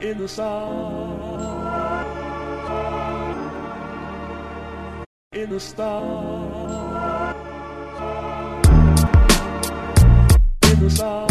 in the sun, in the sun, in the sun.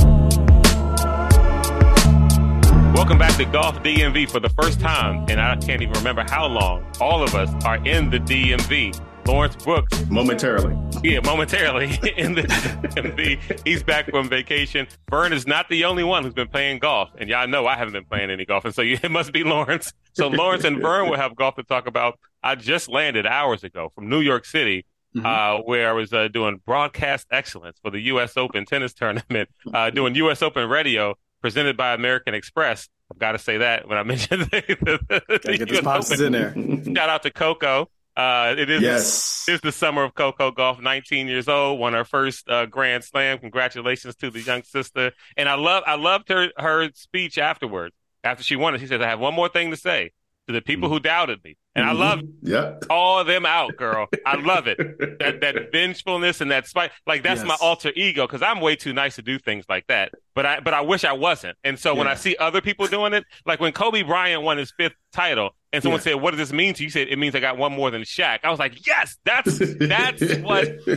Welcome back to Golf DMV for the first time, and I can't even remember how long. All of us are in the DMV. Lawrence Brooks, momentarily. yeah, momentarily in the DMV. He's back from vacation. Vern is not the only one who's been playing golf, and y'all know I haven't been playing any golf, and so it must be Lawrence. So Lawrence and Vern will have golf to talk about. I just landed hours ago from New York City. Uh, where I was uh, doing broadcast excellence for the U.S. Open tennis tournament, uh, doing U.S. Open radio presented by American Express. I've got to say that when I mentioned the, the, the get the sponsors Open. in there. Shout out to Coco. Uh, it is Yes. it is the summer of Coco Gauff. 19 years old, won her first uh, Grand Slam. Congratulations to the young sister. And I love I loved her her speech afterwards. After she won it, she says, "I have one more thing to say to the people who doubted me." And I love Yep. all of them out, girl. I love it. That that vengefulness and that spite, like that's Yes. my alter ego because I'm way too nice to do things like that. But I but I wish I wasn't. And so when I see other people doing it, like when Kobe Bryant won his fifth title, and someone Yeah. said, "What does this mean to you?" You said, "It means I got one more than Shaq." I was like, "Yes, that's that's what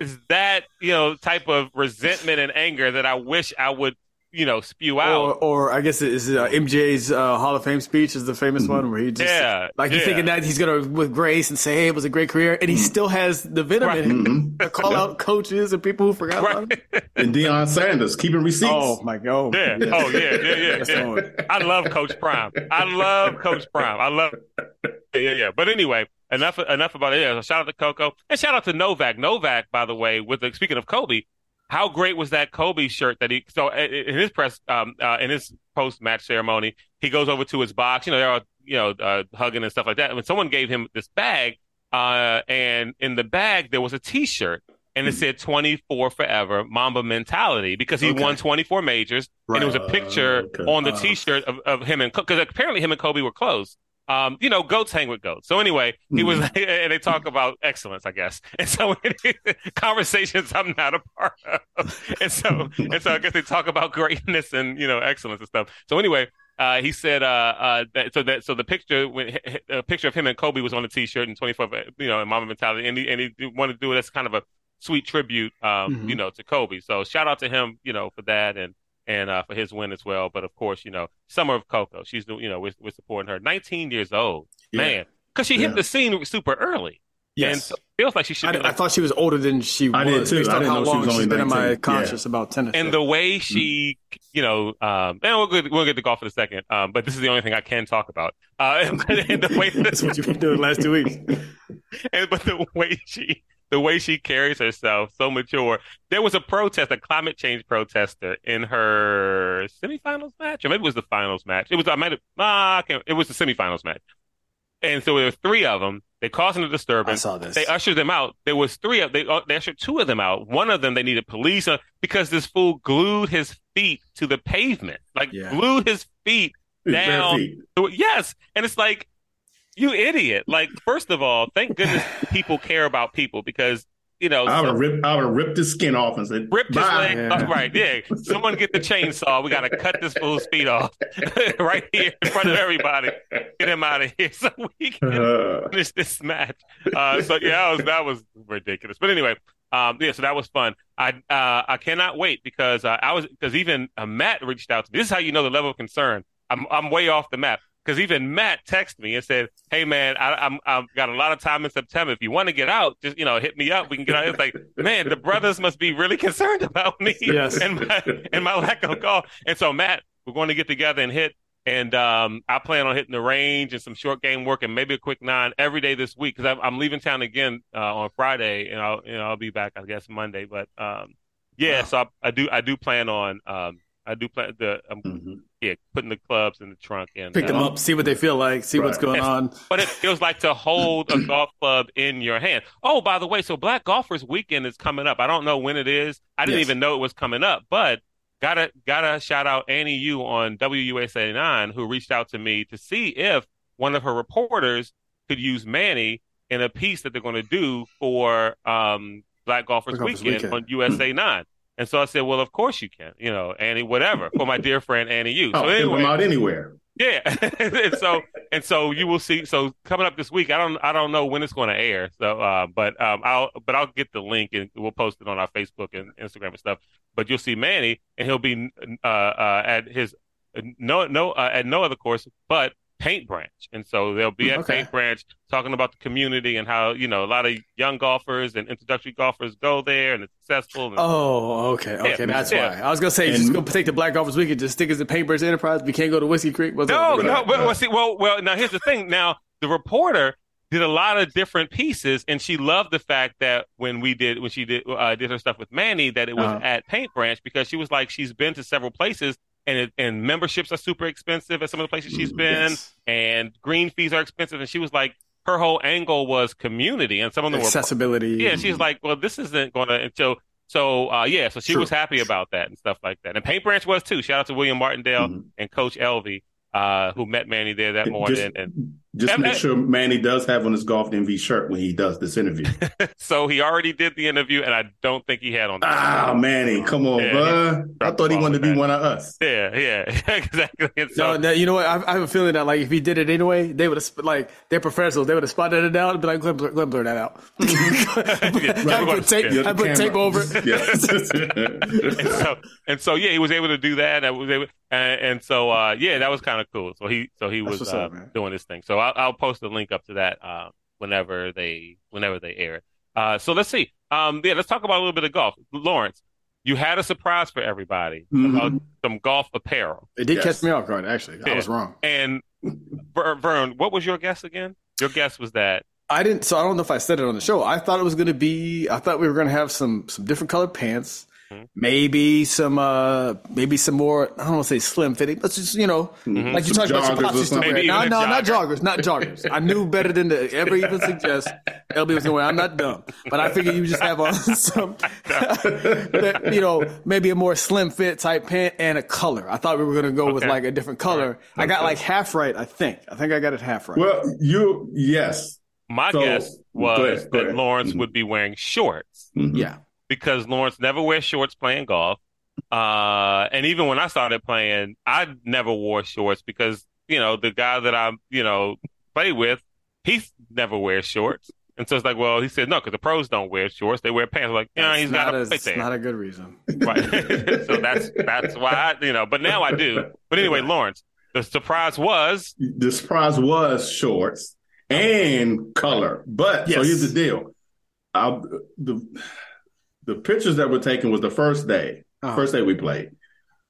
is that you know type of resentment and anger that I wish I would you know spew out." Or, or I guess it is uh, MJ's uh, Hall of Fame speech is the famous one where he just Yeah, like he's yeah. thinking that he's gonna with grace and say hey, it was a great career, and he still has the venom Right. in him to call out coaches and people who forgot about him. and Deion Sanders keeping receipts. Oh my god! Yeah. Oh yeah. Yeah. Yeah. Yeah. I love Coach Prime. I love Coach Prime. I love. Yeah, yeah, yeah. But anyway, enough enough about it. Yeah, so shout out to Coco and shout out to Novak. Novak, by the way, with the, speaking of Kobe, how great was that Kobe shirt that he? So in his press, um, uh, in his post match ceremony, he goes over to his box. You know, they're all you know uh, hugging and stuff like that. And someone gave him this bag, uh, and in the bag there was a T-shirt. And it said 24 forever Mamba mentality because he Okay. won 24 majors. And it was a picture okay. on the Uh. T-shirt of, of him and because apparently him and Kobe were close. Um, you know, goats hang with goats. So anyway, he was, and they talk about excellence, I guess. And so conversations I'm not a part of, and so and so I guess they talk about greatness and you know excellence and stuff. So anyway, uh, he said, uh, uh, that, so that so the picture when a picture of him and Kobe was on the T-shirt in 24, you know, in Mamba mentality, and he and he wanted to do it as kind of a sweet tribute, um, Mhm. you know, to Kobe. So shout out to him, you know, for that and and uh, for his win as well. But of course, you know, Summer of Coco, she's you know we're, we're supporting her. 19 years old, Yeah. man, because she hit the scene super early, and Yes, so feels like she should I, be. I thought she was older than she was. I did too. Based I on didn't how know she long was only she's been in my 19. conscious about tennis. and the way she, you know, um, and we'll get we'll get to golf in a second. Um, but this is the only thing I can talk about. Uh, and the way that's what you've been doing the last two weeks. and but the way she the way she carries herself so mature there was a protest a climate change protester in her semifinals match or maybe it was the finals match it was i might have ah, it was the semifinals match and so there were three of them they caused a disturbance I saw this. they ushered them out. There was three of they, uh, they ushered two of them out. One of them they needed police uh, because this fool glued his feet to the pavement, like Yeah. glued his feet down. feet. Yes, and it's like you idiot. Like first of all, thank goodness people care about people because you know I would some- have. I would have ripped his skin off and said, ripped his leg. Yeah. off. Right, yeah. Someone get the chainsaw. We got to cut this fool's feet off right here in front of everybody. Get him out of here so we can Uh, finish this match. Uh, so yeah, that was, that was ridiculous. But anyway, um, yeah, so that was fun. I uh, I cannot wait because uh, I was because even uh, Matt reached out to me. This is how you know the level of concern. I'm I'm way off the map because even Matt texted me and said, "Hey man, I, I'm I've got a lot of time in September. If you want to get out, just you know hit me up. We can get out." It's like, man, the brothers must be really concerned about me Yes. and my and my lack of golf. And so Matt, we're going to get together and hit. And um, I plan on hitting the range and some short game work and maybe a quick nine every day this week because I'm, I'm leaving town again uh, on Friday and I'll you know I'll be back I guess Monday. But um, yeah, Wow. so I, I do I do plan on um, I do plan the um, mhm. Yeah putting the clubs in the trunk and Pick them uh, up, see what they feel like, see what's going Yes. on. But it feels like to hold a golf club in your hand. Oh, by the way, so Black Golfers Weekend is coming up. I don't know when it is. I didn't Yes. even know it was coming up, but gotta gotta shout out Annie Yu on WUSA nine who reached out to me to see if one of her reporters could use Manny in a piece that they're going to do for um, Black Golfers, Black Golfers Weekend, Weekend. on USA nine. And so I said, well, of course you can, you know, Annie, whatever, for my dear friend Annie Yu. Oh, so pimp anyway, out anywhere. Yeah, and so and so you will see. So coming up this week, I don't I don't know when it's going to air. So, uh, but um, I'll but I'll get the link and we'll post it on our Facebook and Instagram and stuff. But you'll see Manny, and he'll be uh, uh, at his no no uh, at no other course but Paint Branch, and so they'll be at Okay. Paint Branch talking about the community and how you know a lot of young golfers and introductory golfers go there and it's successful. And, Oh, okay, okay, Yeah, that's yeah. why. I was gonna say, And- just go take the Black Golfers Weekend, just stick as the Paint Branch Enterprise. We can't go to Whiskey Creek. What's No, up? no. But, well, see, well, well. Now here's the thing. Now the reporter did a lot of different pieces, and she loved the fact that when we did when she did uh, did her stuff with Manny, that it was Uh-huh. at Paint Branch because she was like she's been to several places. And, it, and memberships are super expensive at some of the places she's been, yes. and green fees are expensive. And she was like, her whole angle was community, and some of them were Accessibility. yeah, she's like, well, this isn't going to until so uh, yeah. So she True. was happy about that and stuff like that. And Paint Branch was too. Shout out to William Martindale Mhm. and Coach Elvie, uh, who met Manny there that Just, morning. And just And- make sure Manny does have on his Golf DMV shirt when he does this interview. so he already did the interview, and I don't think he had on. ah, Manny, come on, Yeah, bruh. I thought he wanted to be that. one of us. Yeah, yeah, exactly. And so No, no, you know what? I, I have a feeling that like if he did it anyway, they would have like they're professionals. They would have spotted it out and be like, "Go ahead, blur, go ahead and blur that out." I we're put tape, gonna- I put tape over it. and so and so yeah, he was able to do that. And was able, and, and so uh, yeah, that was kind of cool. So he so he That's was uh, up, doing this thing. So I'll, I'll post a link up to that uh, whenever they whenever they air it. Uh, so let's see. Um, yeah, let's talk about a little bit of golf. Lawrence, you had a surprise for everybody Mhm. about some golf apparel. It did Yes. catch me off guard. Actually, I was wrong. And Vern, what was your guess again? Your guess was that I didn't. So I don't know if I said it on the show. I thought it was going to be. I thought we were going to have some some different colored pants. Mhm. Maybe some, uh maybe some more. I don't want to say slim fitting, but just you know, like you talked about some joggers pops or used to Maybe No, even a no, not joggers, not joggers. I knew better than to ever even suggest LB was going to wear. I'm not dumb, but I figured you just have on some, that, you know, maybe a more slim fit type pant and a color. I thought we were going to go with like a different color. I got like half right. I think. I think I got it half right. well, you, yes. my So, guess go was ahead, go that ahead. Lawrence Mhm. would be wearing shorts. Mhm. yeah. Because Lawrence never wears shorts playing golf. Uh, and even when I started playing, I never wore shorts because, you know, the guy that I, you know, play with, he never wears shorts. And so it's like, well, he said, no, because the pros don't wear shorts. They wear pants. I'm like, yeah, It's he's got not a a, right it's there. not a good reason. Right. so that's, that's why, I, you know, but now I do. But anyway, Lawrence, the surprise was, The surprise was shorts and color. But so here's the deal. I, the the pictures that were taken was the first day. Uh-huh. First day we played.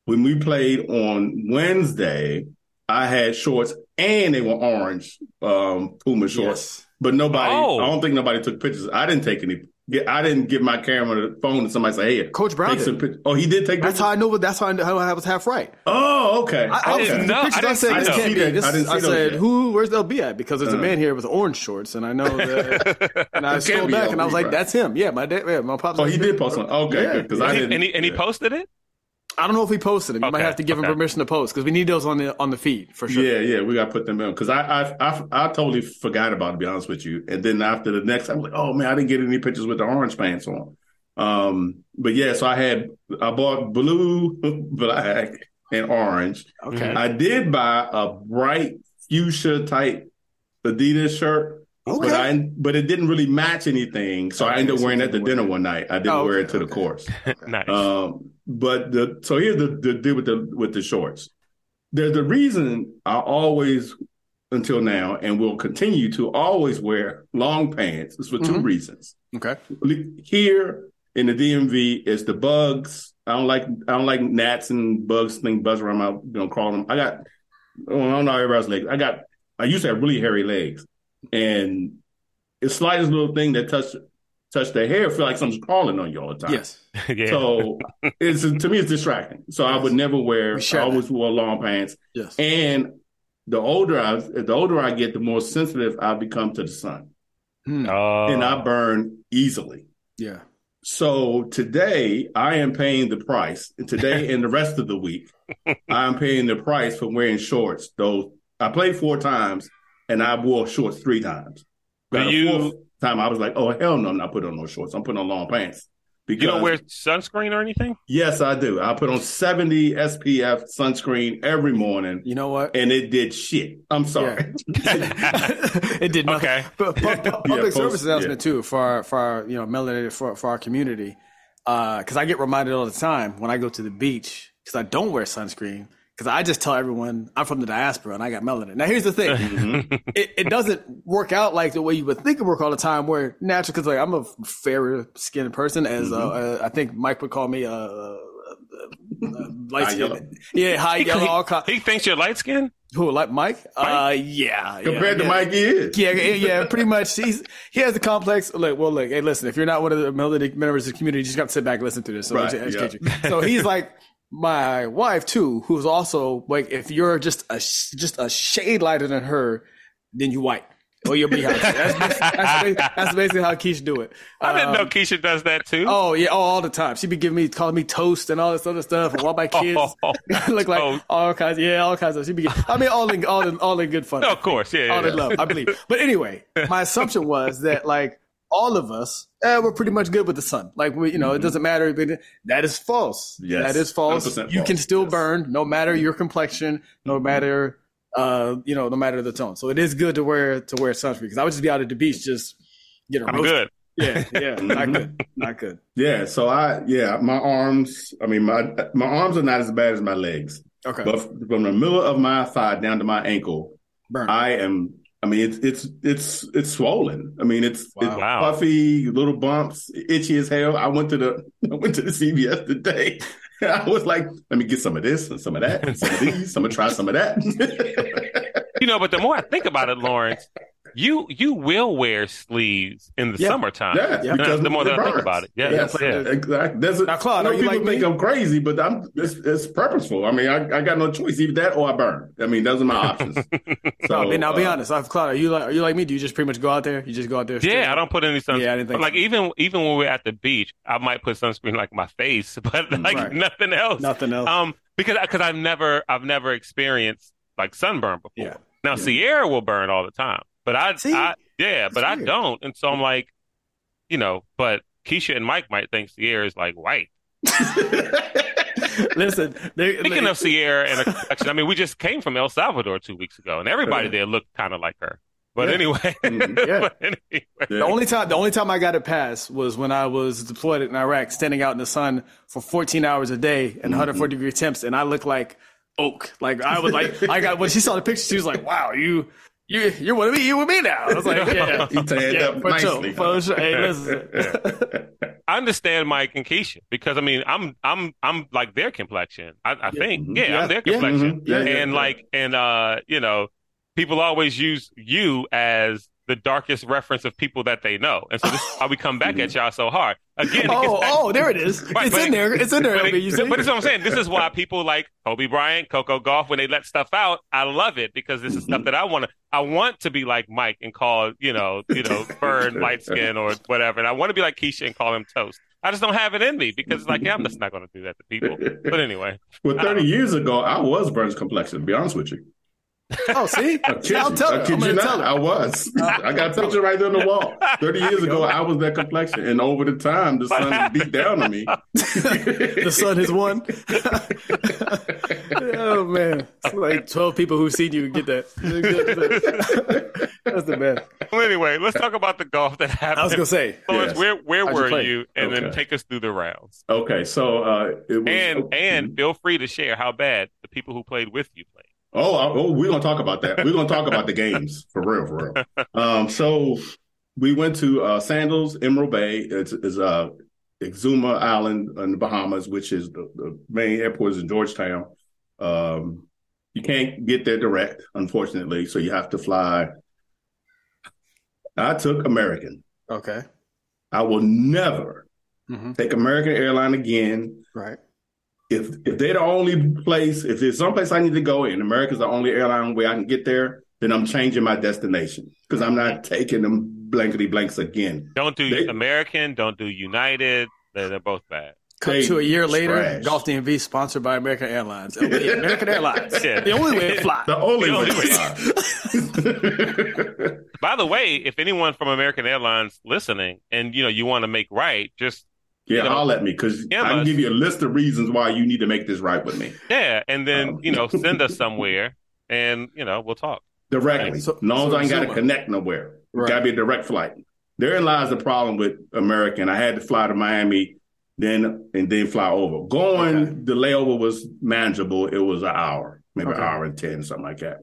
When we played on Wednesday, I had shorts and they were orange um, Puma shorts. Yes. But nobody, Oh. I don't think nobody took pictures. I didn't take any. Get- I didn't give my camera the phone to somebody say, "Hey, Coach Brown take did. some pictures." Oh, he did take That's pictures. how I know. That's how I, know, how I was half right. oh, okay. I, I okay. didn't know. The pictures I didn't I said see this those. can't be. I This, didn't see I said, yet. who? Where's LB at? Because there's a Uh. man here with orange shorts, and I know that. and I scrolled be back, and I was like, right? "That's him." Yeah, my dad. Yeah, my pops. Oh, he did post one. Okay, good. Because Yeah. I didn't. and he, and he posted it? I don't know if he posted them. You might have to give him okay. permission to post because we need those on the on the feed for sure. Yeah, yeah, we got to put them in because I, I, I, I totally forgot about it. To be honest with you, and then after the next, I'm like, oh man, I didn't get any pictures with the orange pants on. Um, but yeah, so I had I bought blue, black, and orange. Okay. I did buy a bright fuchsia type Adidas shirt, Okay. but I but it didn't really match anything, so I ended up wearing you that to didn't dinner one night. I didn't Oh, wear it to the okay. course. nice. Um, but the so here's the the deal with the with the shorts. There's the reason I always until now and will continue to always wear long pants is for 2 Mhm. reasons. Okay. Here in the DMV is the bugs. I don't like I don't like gnats and bugs thing buzz around my you know crawling. I got I don't know everybody's legs. I got I used to have really hairy legs, and the slightest little thing that touch touch the hair feel like something's crawling on you all the time. Yes. yeah. So it's to me it's distracting. So I would never wear. I share always wore long pants. Yes. And the older I the older I get, the more sensitive I become to the sun, Hmm. Oh. and I burn easily. Yeah. So today I am paying the price. And Today and the rest of the week, I'm paying the price for wearing shorts. Though I played four times and I wore shorts three times. Do By the you- fourth time I was like, oh hell no, I'm not putting on no shorts. I'm putting on long pants Because You don't wear sunscreen or anything? yes, I do. I put on 70 SPF sunscreen every morning, You know what? and it did shit. I'm sorry. it did nothing. Okay. But pu- pu- public post- service announcement too for our, for our you know melanated for for our community. Uh, because I get reminded all the time when I go to the beach because I don't wear sunscreen because I just tell everyone I'm from the diaspora and I got melanin. Now here's the thing: Mm-hmm. it, it doesn't work out like the way you would think it work all the time. Where natural, because like I'm a fairer skinned person, as uh, Mm-hmm. uh, I think Mike would call me a. Uh, light High skin. yellow. Yeah, high yellow. All kind. He thinks you're light skinned? Who like Mike? Uh, yeah. Compared yeah, to yeah. Mike is. Yeah, yeah, yeah, pretty much. He's he has the complex. Look, well, look, hey, listen. If you're not one of the melodic members of the community, you just got to sit back and listen to this. So Right, let me educate you. So he's like my wife too, who's also like, if you're just a just a shade lighter than her, then you white. Or you'll be That's, that's, basically, that's basically how Keisha do it. I didn't know Um, Keisha does that too. Oh yeah, oh, all the time. She be giving me, calling me toast and all this other stuff. And all my kids Oh, look like all kinds. Yeah, all kinds of. She be. I mean, all in, all in, all in good fun. No, of course. Yeah. all yeah, in love, I believe. But anyway, my assumption was that like all of us, eh, we're pretty much good with the sun. Like we, you know, it doesn't matter. That is false. Yes, that is false. 100% You can still yes. burn, no matter your complexion, no matter, uh, you know, no matter the tone. So it is good to wear to wear sunscreen because I would just be out at the beach just getting I'm roasted. good. Yeah, yeah, not good, not good. Yeah, so I yeah, my arms. I mean, my my arms are not as bad as my legs, Okay, but from the middle of my thigh down to my ankle, burn. I am. I mean, it's it's it's it's swollen. I mean, it's Wow. it's puffy, little bumps, itchy as hell. I went to the I went to the CVS today. I was like, let me get some of this and some of that, and some of these. I'm gonna try some of that. You know, but the more I think about it, Lawrence, you you will wear sleeves in the Yeah. summertime. yeah, Yeah. because the more it that I think about it. Yeah, Yes, yeah. exactly. There's a, Now, Claude, I know people like think me? I'm crazy, but I'm it's, it's purposeful. I mean, I, I got no choice. Either that or I burn. I mean, those are my options. So, no, now be uh, honest. I've Claude, are you like are you like me? Do you just pretty much go out there? You just go out there? straight Yeah, I don't put any sunscreen. Yeah, I didn't think like so. even even when we're at the beach, I might put sunscreen like my face, but like Right. nothing else. Nothing else. Um, because because I've never I've never experienced like sunburn before. Yeah. Now Yeah. Sierra will burn all the time, but I, See? I yeah, but I don't, and so I'm like, you know, but Keisha and Mike might think Sierra is like white. Listen, they, Speaking of Sierra and a complexion, I mean, we just came from El Salvador two weeks ago, and everybody there looked kind of like her. But Yeah. anyway, Mhm. Yeah. but anyway, the only time the only time I got it passed was when I was deployed in Iraq, standing out in the sun for 14 hours a day Mm-hmm. and 140 degree temps, and I looked like oak. Like I was like, I got when she saw the picture, she was like, "Wow, you." You, you're with me. You with me now. I was like, yeah, He tanned yeah, up for nicely. sure, for sure. Hey, listen, I understand Mike and Keisha because I mean, I'm I'm I'm like their complexion. I, I think, Mhm. yeah, Yeah. I'm their Yeah. complexion. Yeah, yeah, and yeah. like, and uh, you know, people always use you as the darkest reference of people that they know, and so this is why we come back at y'all so hard again. oh, back- oh, there it is. Right, it's but in it- there. It's in there. But, LB, you it, see? but it's what I'm saying. This is why people like Kobe Bryant, Coco Gauff, when they let stuff out, I love it because this is stuff that I want to. I want to be like Mike and call you know, you know, burn light skin or whatever, and I want to be like Keisha and call him toast. I just don't have it in me because it's like, yeah, I'm just not going to do that to people. But anyway, Well, 30 um, years ago, I was Burns complexion, to be honest with you. Oh, see, I kid I'll you. tell I her. kid you not. tell. I was. I got a picture right there on the wall. 30 years ago, I was that complexion. And over the time, the sun beat down on me. the sun has won. oh man, it's like twelve people who've seen you get that. That's the best. well, anyway, let's talk about the golf that happened. I was gonna say. Lawrence, Yes. where where How'd were play? you? And then take us through the rounds. Okay, so uh, it was. And and feel free to share how bad the people who played with you played. Oh, I- oh, we're gonna talk about that. We're gonna talk about the games for real, for real. Um, so we went to uh, Sandals, Emerald Bay. It's, it's uh, Exuma Island in the Bahamas, which is the, the main airport is in Georgetown. Um, you can't get there direct, unfortunately, so you have to fly. I took American. Okay. I will never hmm take American Airline again. Right. If if they're the only place, if there's someplace I need to go and America's the only airline where I can get there, then I'm changing my destination because I'm not taking them blankety blanks again. Don't do They- American. Don't do United. They're, they're both bad. Cut They to a year later. Golf DMV sponsored by American Airlines. American Airlines. Yeah. The only way to fly. The only The way. only to fly. By the way, if anyone from American Airlines listening, and you know you want to make right, just Yeah, you know, holler at me because Yeah, I can Muzz. give you a list of reasons why you need to make this right with me yeah, and then Um, you know send us somewhere, and you know we'll talk. directly. So- as long as so I ain't got to connect nowhere. Right. Got to be a direct flight. Therein lies the problem with American. I had to fly to Miami, then and then fly over. Going, Okay. the layover was manageable. It was an hour, maybe Okay. an hour and ten, something like that.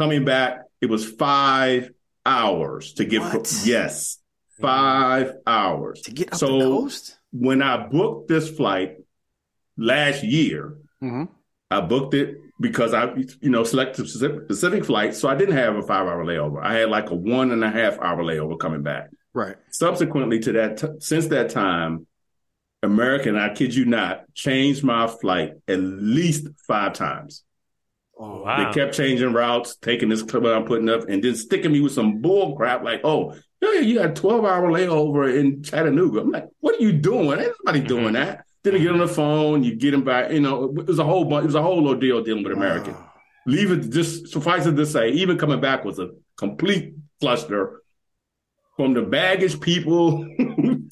Coming back, it was five hours to get. What? yes, five hours To get up So- the coast? When I booked this flight last year, hmm I booked it because I, you know, selected specific, specific flights. So I didn't have a five hour layover. I had like a one and a half hour layover coming back. Right. Subsequently to that, t- since that time, American, I kid you not, changed my flight at least five times. Oh, Wow. They kept changing routes, taking this clip I'm putting up, and then sticking me with some bull crap like, oh, yeah, you got a 12 hour layover in Chattanooga. I'm like, what are you doing? Ain't nobody doing that. Then you get on the phone, you get him back. You know, it was a whole bunch, it was a whole ordeal dealing with American. Wow. Leave it, just suffice it to say, even coming back was a complete fluster from the baggage people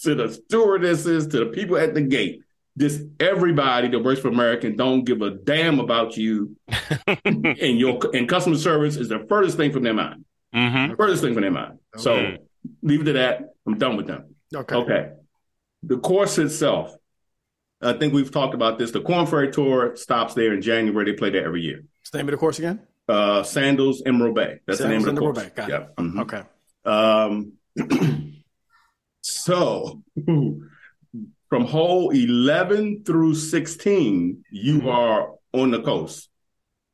to the stewardesses to the people at the gate. Just everybody that works for American don't give a damn about you, and your and customer service is the furthest thing from their mind. Mm-hmm. Furthest thing from their mind. So Okay. Leave it to that. I'm done with them. Okay. Okay. The course itself, I think we've talked about this. The Korn Ferry Tour stops there in January. They play there every year. What's the name of the course again? Uh, Sandals, Emerald Bay. That's Sandals, the name of the Emerald course. Bay. Got yeah. mhm. Okay. Um, so from hole 11 through 16, you Mhm. are on the coast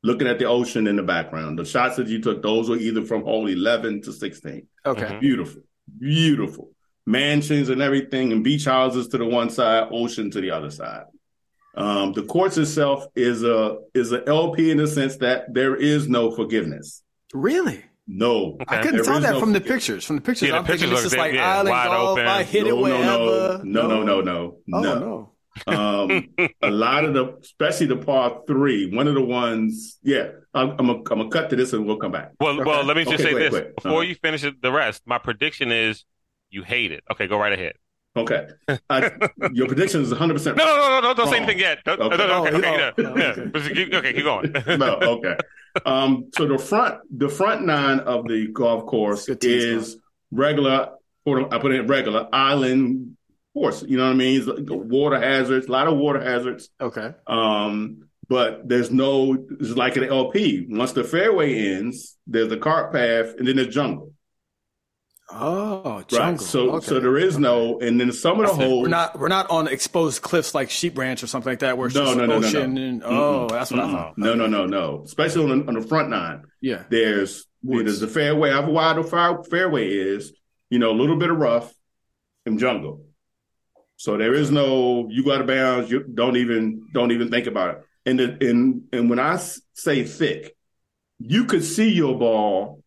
looking at the ocean in the background. The shots that you took, those were either from hole 11 to 16. Okay. Mhm. Beautiful, beautiful. Mansions and everything, and beach houses to the one side, ocean to the other side. Um, the course itself is a is a LP in the sense that there is no forgiveness. Really? No, I couldn't There tell that no from the pictures. From the pictures, Yeah, the I'm thinking pictures it's look just like yeah, island wide golf. open. I hit no, it wherever. No, no, no, no, no, Oh no. no. Um, a lot of the, especially the par three, one of the ones. Yeah, I'm, I'm gonna I'm gonna cut to this and we'll come back. Well, well, let me just Okay, say go ahead, this go ahead. before Uh-huh. you finish the rest. My prediction is you hate it. Okay, go right ahead. Okay, I, your prediction is 100. percent No, no, no, no, no don't say anything yet. Don't, Okay. no, no, okay, okay, oh, yeah, yeah. okay. But just keep- okay, keep going. no, okay. Um, so the front, the front nine of the golf course is regular. I put it in regular island course. You know what I mean? It's water hazards, a lot of water hazards. Okay. Um, but there's no. It's like an LP. Once the fairway ends, there's a cart path, and then there's jungle. Oh, Right. jungle. So, okay. so there is no. And then some of the holes. We're not we're not on exposed cliffs like Sheep Ranch or something like that where it's No, just no, no, no, ocean no. and oh, that's what I Mm-mm. thought. No, no, no, no. Especially on the, on the front nine. Yeah. There's Woods. there's the fairway. How wide the fair- fairway is, you know, a little bit of rough and jungle. So there is no you got to bounds. You don't even don't even think about it. And the, and and I say thick, you could see your ball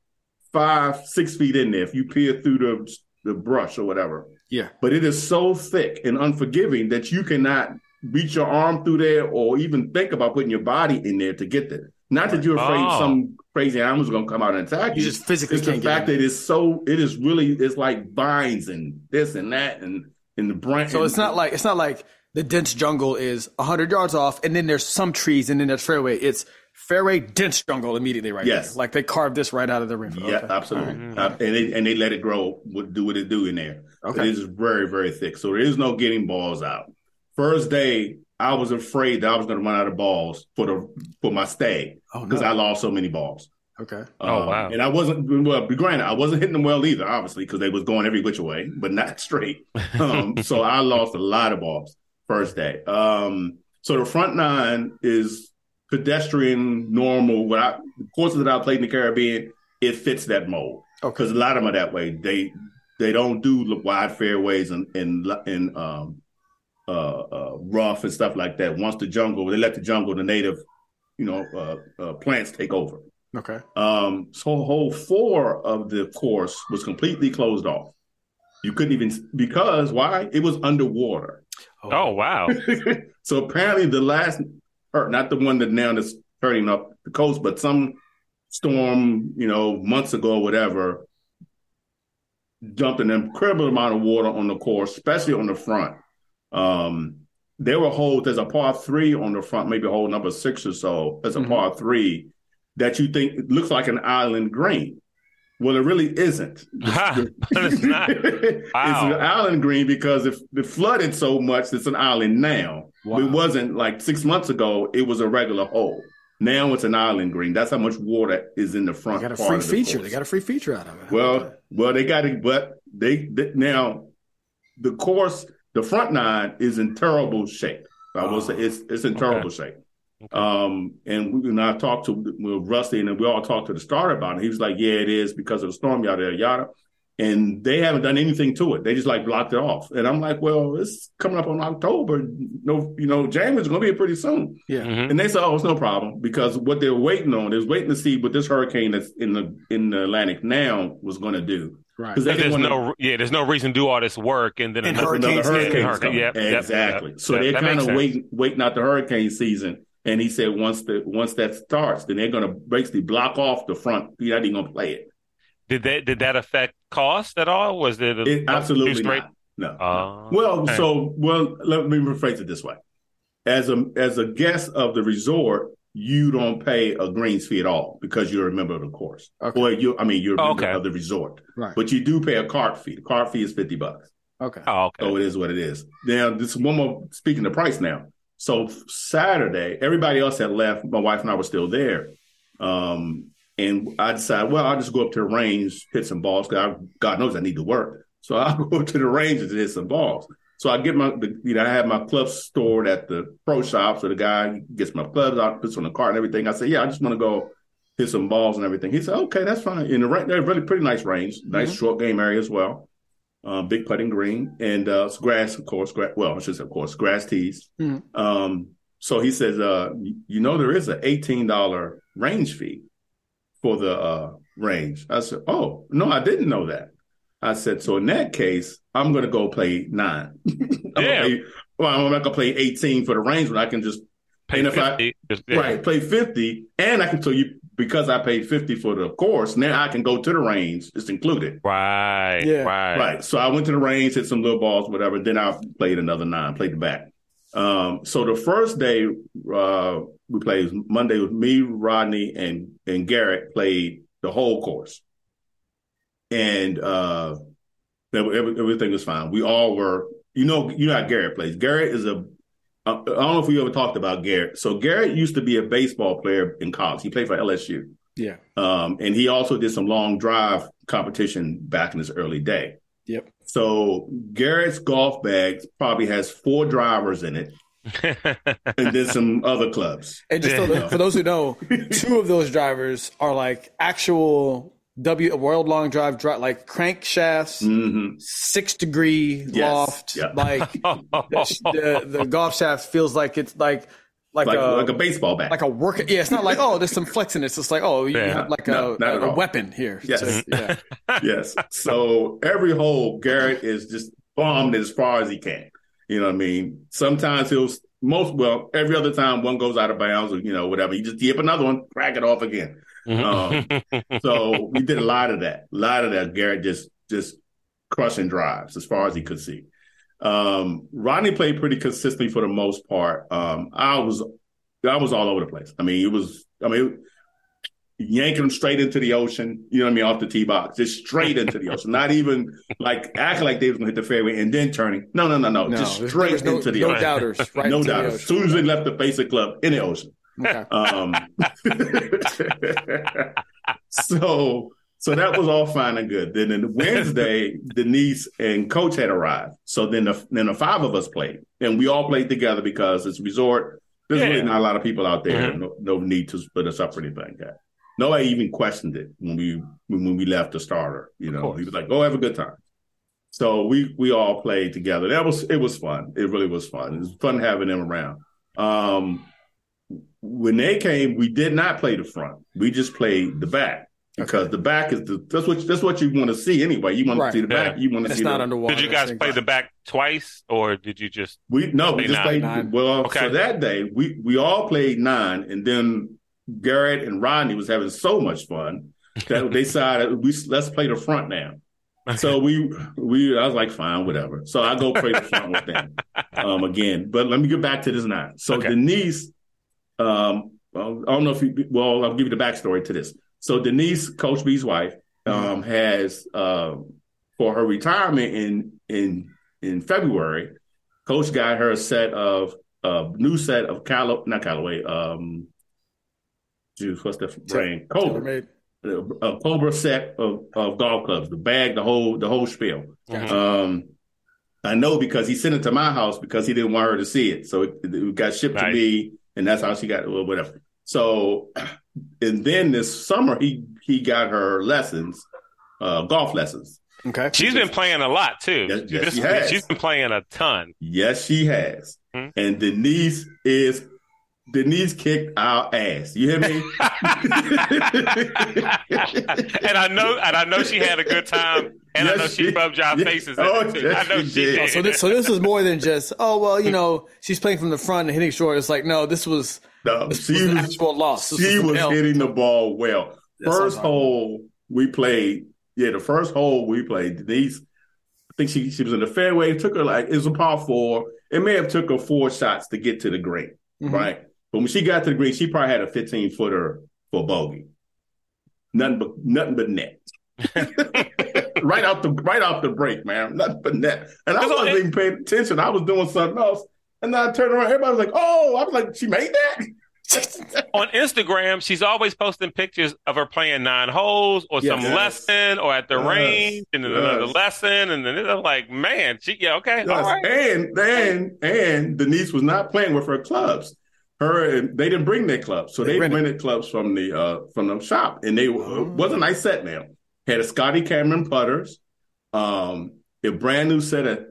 five six feet in there if you peer through the the brush or whatever. Yeah. But it is so thick and unforgiving that you cannot reach your arm through there or even think about putting your body in there to get there. Not that you're afraid Oh. some crazy animals are going to come out and attack You you. just physically it's the fact that it's so. It is really. It's like vines and this and that and in the branch. So it's not like it's not like the dense jungle is hundred yards off, and then there's some trees, and then there's fairway. It's fairway dense jungle immediately right Yes. there. Like they carved this right out of the river. Yeah, Okay. absolutely. All right. Uh, and they and they let it grow, do what it do in there. Okay. It is very very thick, so there is no getting balls out. First day, I was afraid that I was going to run out of balls for the for my stay Oh because no. I lost so many balls. Okay. Oh, Um, wow. And I wasn't well. Granted, I wasn't hitting them well either, obviously, because they was going every which way, but not straight. Um, so I lost a lot of balls first day. Um, so the front nine is pedestrian, normal. What I the courses that I played in the Caribbean, it fits that mold Okay. because a lot of them are that way. They they don't do wide fairways and and and um uh, uh rough and stuff like that. Once the jungle, they let the jungle, the native, you know, uh, uh plants take over. Okay. Um, so hole four of the course was completely closed off. You couldn't even because why? It was underwater. Oh wow. so apparently the last, or not the one that now that's turning up the coast, but some storm, you know, months ago, or whatever, dumped an incredible amount of water on the course, especially on the front. Um, there were holes. There's a par three on the front, maybe hole number six or so. There's a Mhm. par three that you think looks like an island green. Well, it really isn't. But it's not. it's an island green because if it flooded so much, it's an island now. Wow. It wasn't like six months ago. It was a regular hole. Now it's an island green. That's how much water is in the They front. got a part free feature. course. They got a free feature out of it. Well, well, they got it, but they, they now the course, the front nine is in terrible shape. I will say it's it's in terrible shape. Um, and we and I talked to with Rusty, and we all talked to the starter about it. He was like, "Yeah, it is because of the storm, yada yada yada." And they haven't done anything to it. They just like blocked it off. And I'm like, "Well, it's coming up on October. No, you know, January's going to be here pretty soon." yeah. Mhm. And they said, "Oh, it's no problem," because what they're waiting on is waiting to see what this hurricane that's in the in the Atlantic now was going to do. Right. 'Cause they There's didn't wanna- no, yeah, there's no reason to do all this work and then And another- hurricanes another hit. hurricane. Hurricane, coming. yep, yep, exactly. yep. So That- they're kind of waiting, waiting out the hurricane season. And he said once the once that starts, then they're going to basically block off the front. You're not even going to play it. Did that did that affect cost at all? Was it, a, It absolutely two straight? not. No. Oh, well, okay. so well, let me rephrase it this way: as a as a guest of the resort, you don't pay a greens fee at all because you're a member of the course. Okay. Or you, I mean, you're a member okay. of the resort, Right. but you do pay a cart fee. The cart fee is fifty bucks. Okay. Oh, okay. So it is what it is. Now, this one more speaking of price now. So Saturday, everybody else had left. My wife and I were still there. Um, and I decided, well, I'll just go up to the range, hit some balls. 'cause I, God knows I need to work. So I'll go to the range and hit some balls. So I get my, the, you know, I have my clubs stored at the pro shop. So the guy gets my clubs out, puts on the cart and everything. I say, yeah, I just want to go hit some balls and everything. He said, okay, that's fine. In the range, they're really pretty nice range, nice Mhm. short game area as well uh, big putting green, and uh, it's grass, of course. Gra- well, I should say, of course, grass tees. Mhm. Um, so he says, uh, you know, there is an eighteen dollar range fee for the uh, range. I said, oh no, I didn't know that. I said, so in that case, I'm going to go play nine. I'm Yeah. play- well, I'm not going to play eighteen for the range when I can just Pay and if I- 50, just- yeah. right play fifty, and I can tell you because I paid fifty for the course. Now I can go to the range. It's included. Right. Yeah. Right. Right. So I went to the range, hit some little balls, whatever. Then I played another nine, played the back. Um, so the first day uh, we played Monday with me, Rodney, and and Garrett played the whole course, and uh, everything was fine. We all were, you know, you know how Garrett plays. Garrett is a I I don't know if we ever talked about Garrett. So Garrett used to be a baseball player in college. He played for LSU. Yeah. Um, and he also did some long drive competition back in his early day. Yep. So Garrett's golf bag probably has four drivers in it and then some other clubs. And just so Yeah. that- for those who know, two of those drivers are like actual W world long drive, dri like crankshafts, hmm six degree Yes. loft. Yeah. Like the, the the golf shaft feels like it's like like, Like, a like a baseball bat. like a work. Yeah, it's not like oh, there's some flex in it. It's just like oh, you Yeah. have like No, a, not at a, weapon here. Yes. So, yeah. yes. So every hole, Garrett is just bombed as far as he can. You know what I mean? Sometimes he'll most well, every other time one goes out of bounds or you know, whatever, you just dip another one, crack it off again. Um, so we did a lot of that. A lot of that. Garrett just just crushing drives as far as he could see. Um, Rodney played pretty consistently for the most part. Um, I was I was all over the place. I mean, it was I mean yanking them straight into the ocean, you know what I mean, off the tee box, just straight into the ocean. Not even like acting like they was gonna hit the fairway and then turning. No, no, no, no. No, just straight no, into the no ocean. doubters. Right no doubters. the doubt. As soon as they left the face basic club in the ocean. Okay. Um, so so that was all fine and good. Then in Wednesday, Denise and Coach had arrived. So then the then the five of us played, and we all played together because it's a resort. There's Yeah. really not a lot of people out there. Mhm. No, no need to split us up or anything like that. Nobody even questioned it when we when, we left the starter. You know, he was like, "Go have a good time." So we we all played together. That was it was fun. It really was fun. It was fun having them around. Um, when they came, we did not play the front. We just played the back because the back is the that's what that's what you want to see anyway. You want Right. to see the back. You want And to it's see not the, underwater. Did you guys play the back twice, or did you just? we no we just nine. played Nine. well. Okay. So that day we we all played nine, and then Garrett and Rodney was having so much fun that they decided we let's play the front now. So we we I was like, fine, whatever. So I go play the front with them um, again. But let me get back to this now. So Okay. Denise, um, well, I don't know if you. Well, I'll give you the backstory to this. So Denise, Coach B's wife, um, has uh, for her retirement in in in February. Coach got her a set of a new set of Calla, not Callaway. Um, what's the brand? Cobra a Cobra set of, of golf clubs, the bag, the whole the whole spiel. Mhm. Um, I know because he sent it to my house because he didn't want her to see it, so it, it got shipped Nice. to me, and that's how she got it. Well, whatever. So, and then this summer he he got her lessons, uh, golf lessons. Okay. She's been playing a lot too. Yes, yes, This- she has. she's been playing a ton. Yes, she has, Hmm. and Denise is. Denise kicked our ass. You hear me? and I know, and I know she had a good time, and I know she she- rubbed y'all yes. faces. in Oh, it, too. yes, I know she she did. did. Oh, So this, so this was more than just, oh well, you know, she's playing from the front and hitting short. It's like, no, this was No, this she was an was actual loss. This she an was hitting the ball well. That's First hole we played, yeah, the first hole we played, Denise, I think she she was in the fairway. It took her like it was a par four. It may have took her four shots to get to the green, Mhm. right? But when she got to the green, she probably had a 15 footer for bogey. Nothing but nothing but net. right out the right off the break, man. Nothing but net. And I wasn't even paying attention. I was doing something else. And then I turned around, everybody was like, oh, I was like, she made that? on Instagram, she's always posting pictures of her playing nine holes or some Yes. lesson or at the Yes. range and then another lesson. And then it's like, man, she, yeah, okay. Yes. right. And and and Denise was not playing with her clubs. Her and they didn't bring their clubs, so They they, rented. rented clubs from the uh from the shop, and they Oh. it was a nice set. Now had a Scotty Cameron putters, um, a brand new set of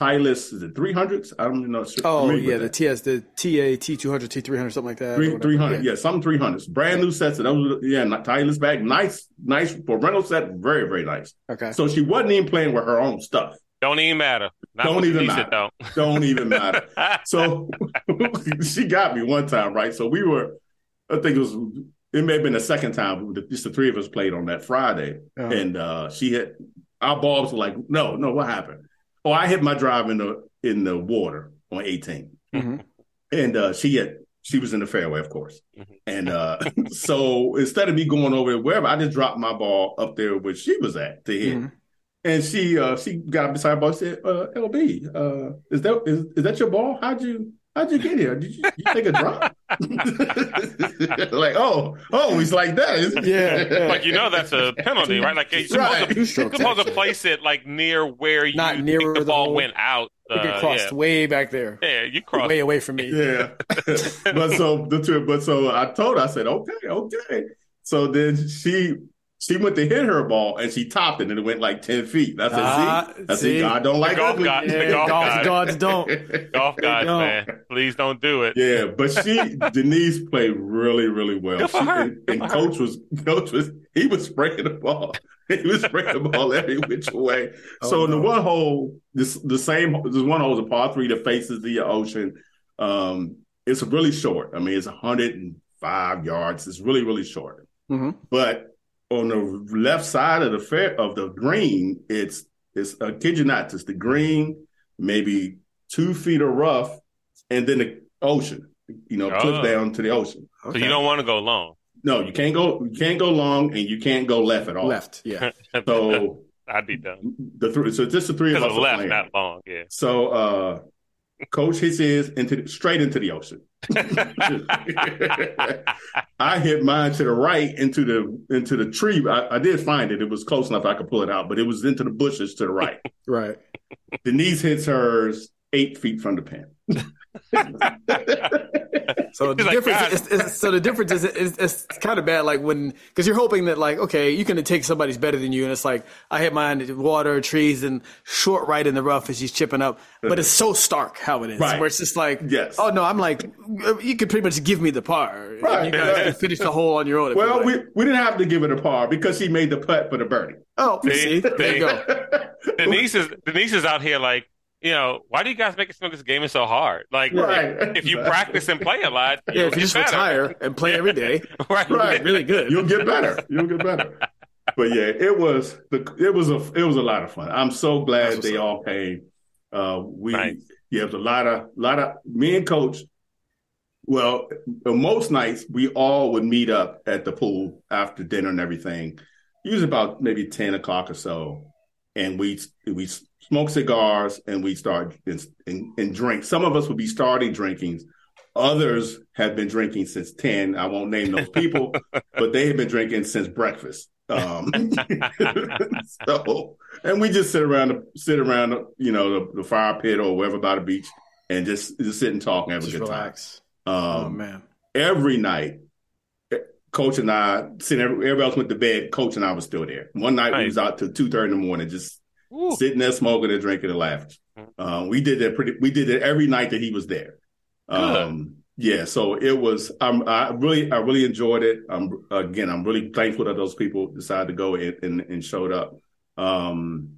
Titleist is it three hundreds? I don't even know. Oh Familiar yeah, the. TS, the TA T two hundred, T three hundred, something like that. or Three whatever. three hundred, yeah, some three hundreds, brand new sets. Of those, yeah, not Titleist bag, nice, nice for rental set, very very nice. Okay. So she wasn't even playing with her own stuff. Don't even matter. Not Don't even matter. Don't. Don't even matter. So she got me one time, right? So we were, I think it was, it may have been the second time, just the three of us played on that Friday. Uh-huh. And uh, she hit, our balls were like, no, no, what happened? Oh, I hit my drive in the in the water on 18. Mhm. And uh, she hit, she was in the fairway, of course. Mhm. And uh, so instead of me going over wherever, I just dropped my ball up there where she was at to hit. Mhm. And she uh she got beside the ball and said, uh, LB, uh, is that is, is that your ball? How'd you how'd you get here? Did you, you take a drop? like, oh, oh, he's like that. isn't he? Yeah, yeah. Like, you know, that's a penalty, right? Like, you're supposed, Right. to, you're strokes. supposed to place it like near where you Not think nearer the the ball hole. went out. It Uh, crossed yeah. way back there, yeah, you crossed. way away from me. Yeah. but so the two, but so I told her, I said, okay, okay. So then she she went to hit her ball and she topped it and it went like 10 feet. I said, Ah, see, I see? God don't like golf ugly. guy- Yeah, golf golf guy. gods don't. Golf guys, No. man. Please don't do it. Yeah, but she Denise played really, really well. Good for She- her. And, Good and for her. coach was coach was he was spraying the ball. He was spraying the ball every which way. Oh, so in the one hole, this the same this one hole is a par three that faces the ocean. Um, it's really short. I mean, it's 105 yards. It's really, really short. Mhm. But on the left side of the fair of the green, it's it's I kid you not, it's the green, maybe two feet of rough, and then the ocean. You know, Oh. cliff down to the ocean. So you don't want to go long. No, you can't go. You can't go long, and you can't go left at all. left. Yeah. So I'd be done. the three. So just the three of us of left, playing. not long. Yeah. So uh coach hits his into straight into the ocean. I hit mine to the right into the into the tree. I, I did find it. It was close enough I could pull it out, but it was into the bushes to the right. Right. Denise hits hers eight feet from the pin. So the like, difference is, is so the difference is, is it's kind of bad. Like when because you're hoping that like okay you can take somebody's better than you, and it's like I hit mine in water, trees, and short right in the rough as she's chipping up. But it's so stark how it is, Right. where it's just like Yes. oh no, I'm like you could pretty much give me the par. Right. You guys can finish the hole on your own. Well, like. we, we didn't have to give it a par because she made the putt for the birdie. oh See? see, there you go. Denise is Denise is out here like, you know, why do you guys make it seem like this game is so hard? Like, Right. if you practice and play a lot, Yeah, you'll if you get just better. retire and play every day, right? Right. really good. You'll get better. You'll get better. but yeah, it was the it was a it was a lot of fun. I'm so glad they up. all came. Uh, we Nice. yeah, it was a lot of lot of me and Coach. Well, most nights we all would meet up at the pool after dinner and everything. Usually about maybe ten o'clock or so, and we we smoke cigars and we start and, and, and drink. Some of us would be starting drinking. Others have been drinking since ten. I won't name those people, but they have been drinking since breakfast. Um, so, and we just sit around, sit around, you know, the, the fire pit or wherever by the beach, and just just sit and talk and have Just a good relax. time. oh Um, man. every night, eh, Coach and I, sitting, everybody else went to bed. Coach and I was still there. One night we was out till two thirty in the morning, just Woo. sitting there smoking and drinking and laughing. Mhm. Uh, we did that pretty. We did it every night that he was there. Um, yeah, so it was. I'm. I really, I really enjoyed it. Again. I'm really thankful that those people decided to go and and, and showed up. Um,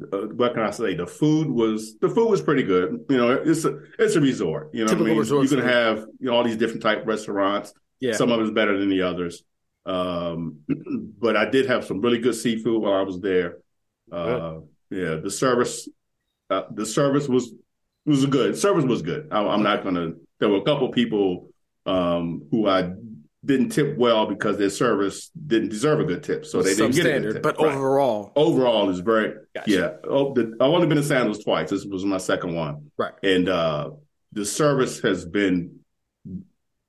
uh, what can I say? The food was the food was pretty good. You know, it's a it's a resort. You know, what I mean, you can have you know all these different type restaurants. Yeah. Some of it's better than the others. Um, but I did have some really good seafood while I was there. Uh, yeah, the service, uh, the service was was good. Service was good. I, I'm not gonna. There were a couple people um, who I didn't tip well because their service didn't deserve a good tip, so they didn't get a good tip. but Right. overall, overall is very Gotcha. yeah. Oh, the, I've only been to Sandals twice. This was my second one, Right. And uh, the service has been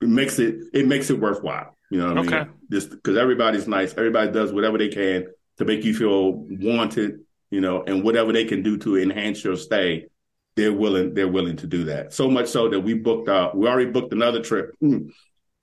it makes it it makes it worthwhile. You know what I mean? Just because everybody's nice, everybody does whatever they can to make you feel wanted. You know, and whatever they can do to enhance your stay, they're willing they're willing to do that. So much so that we booked out. We already booked another trip.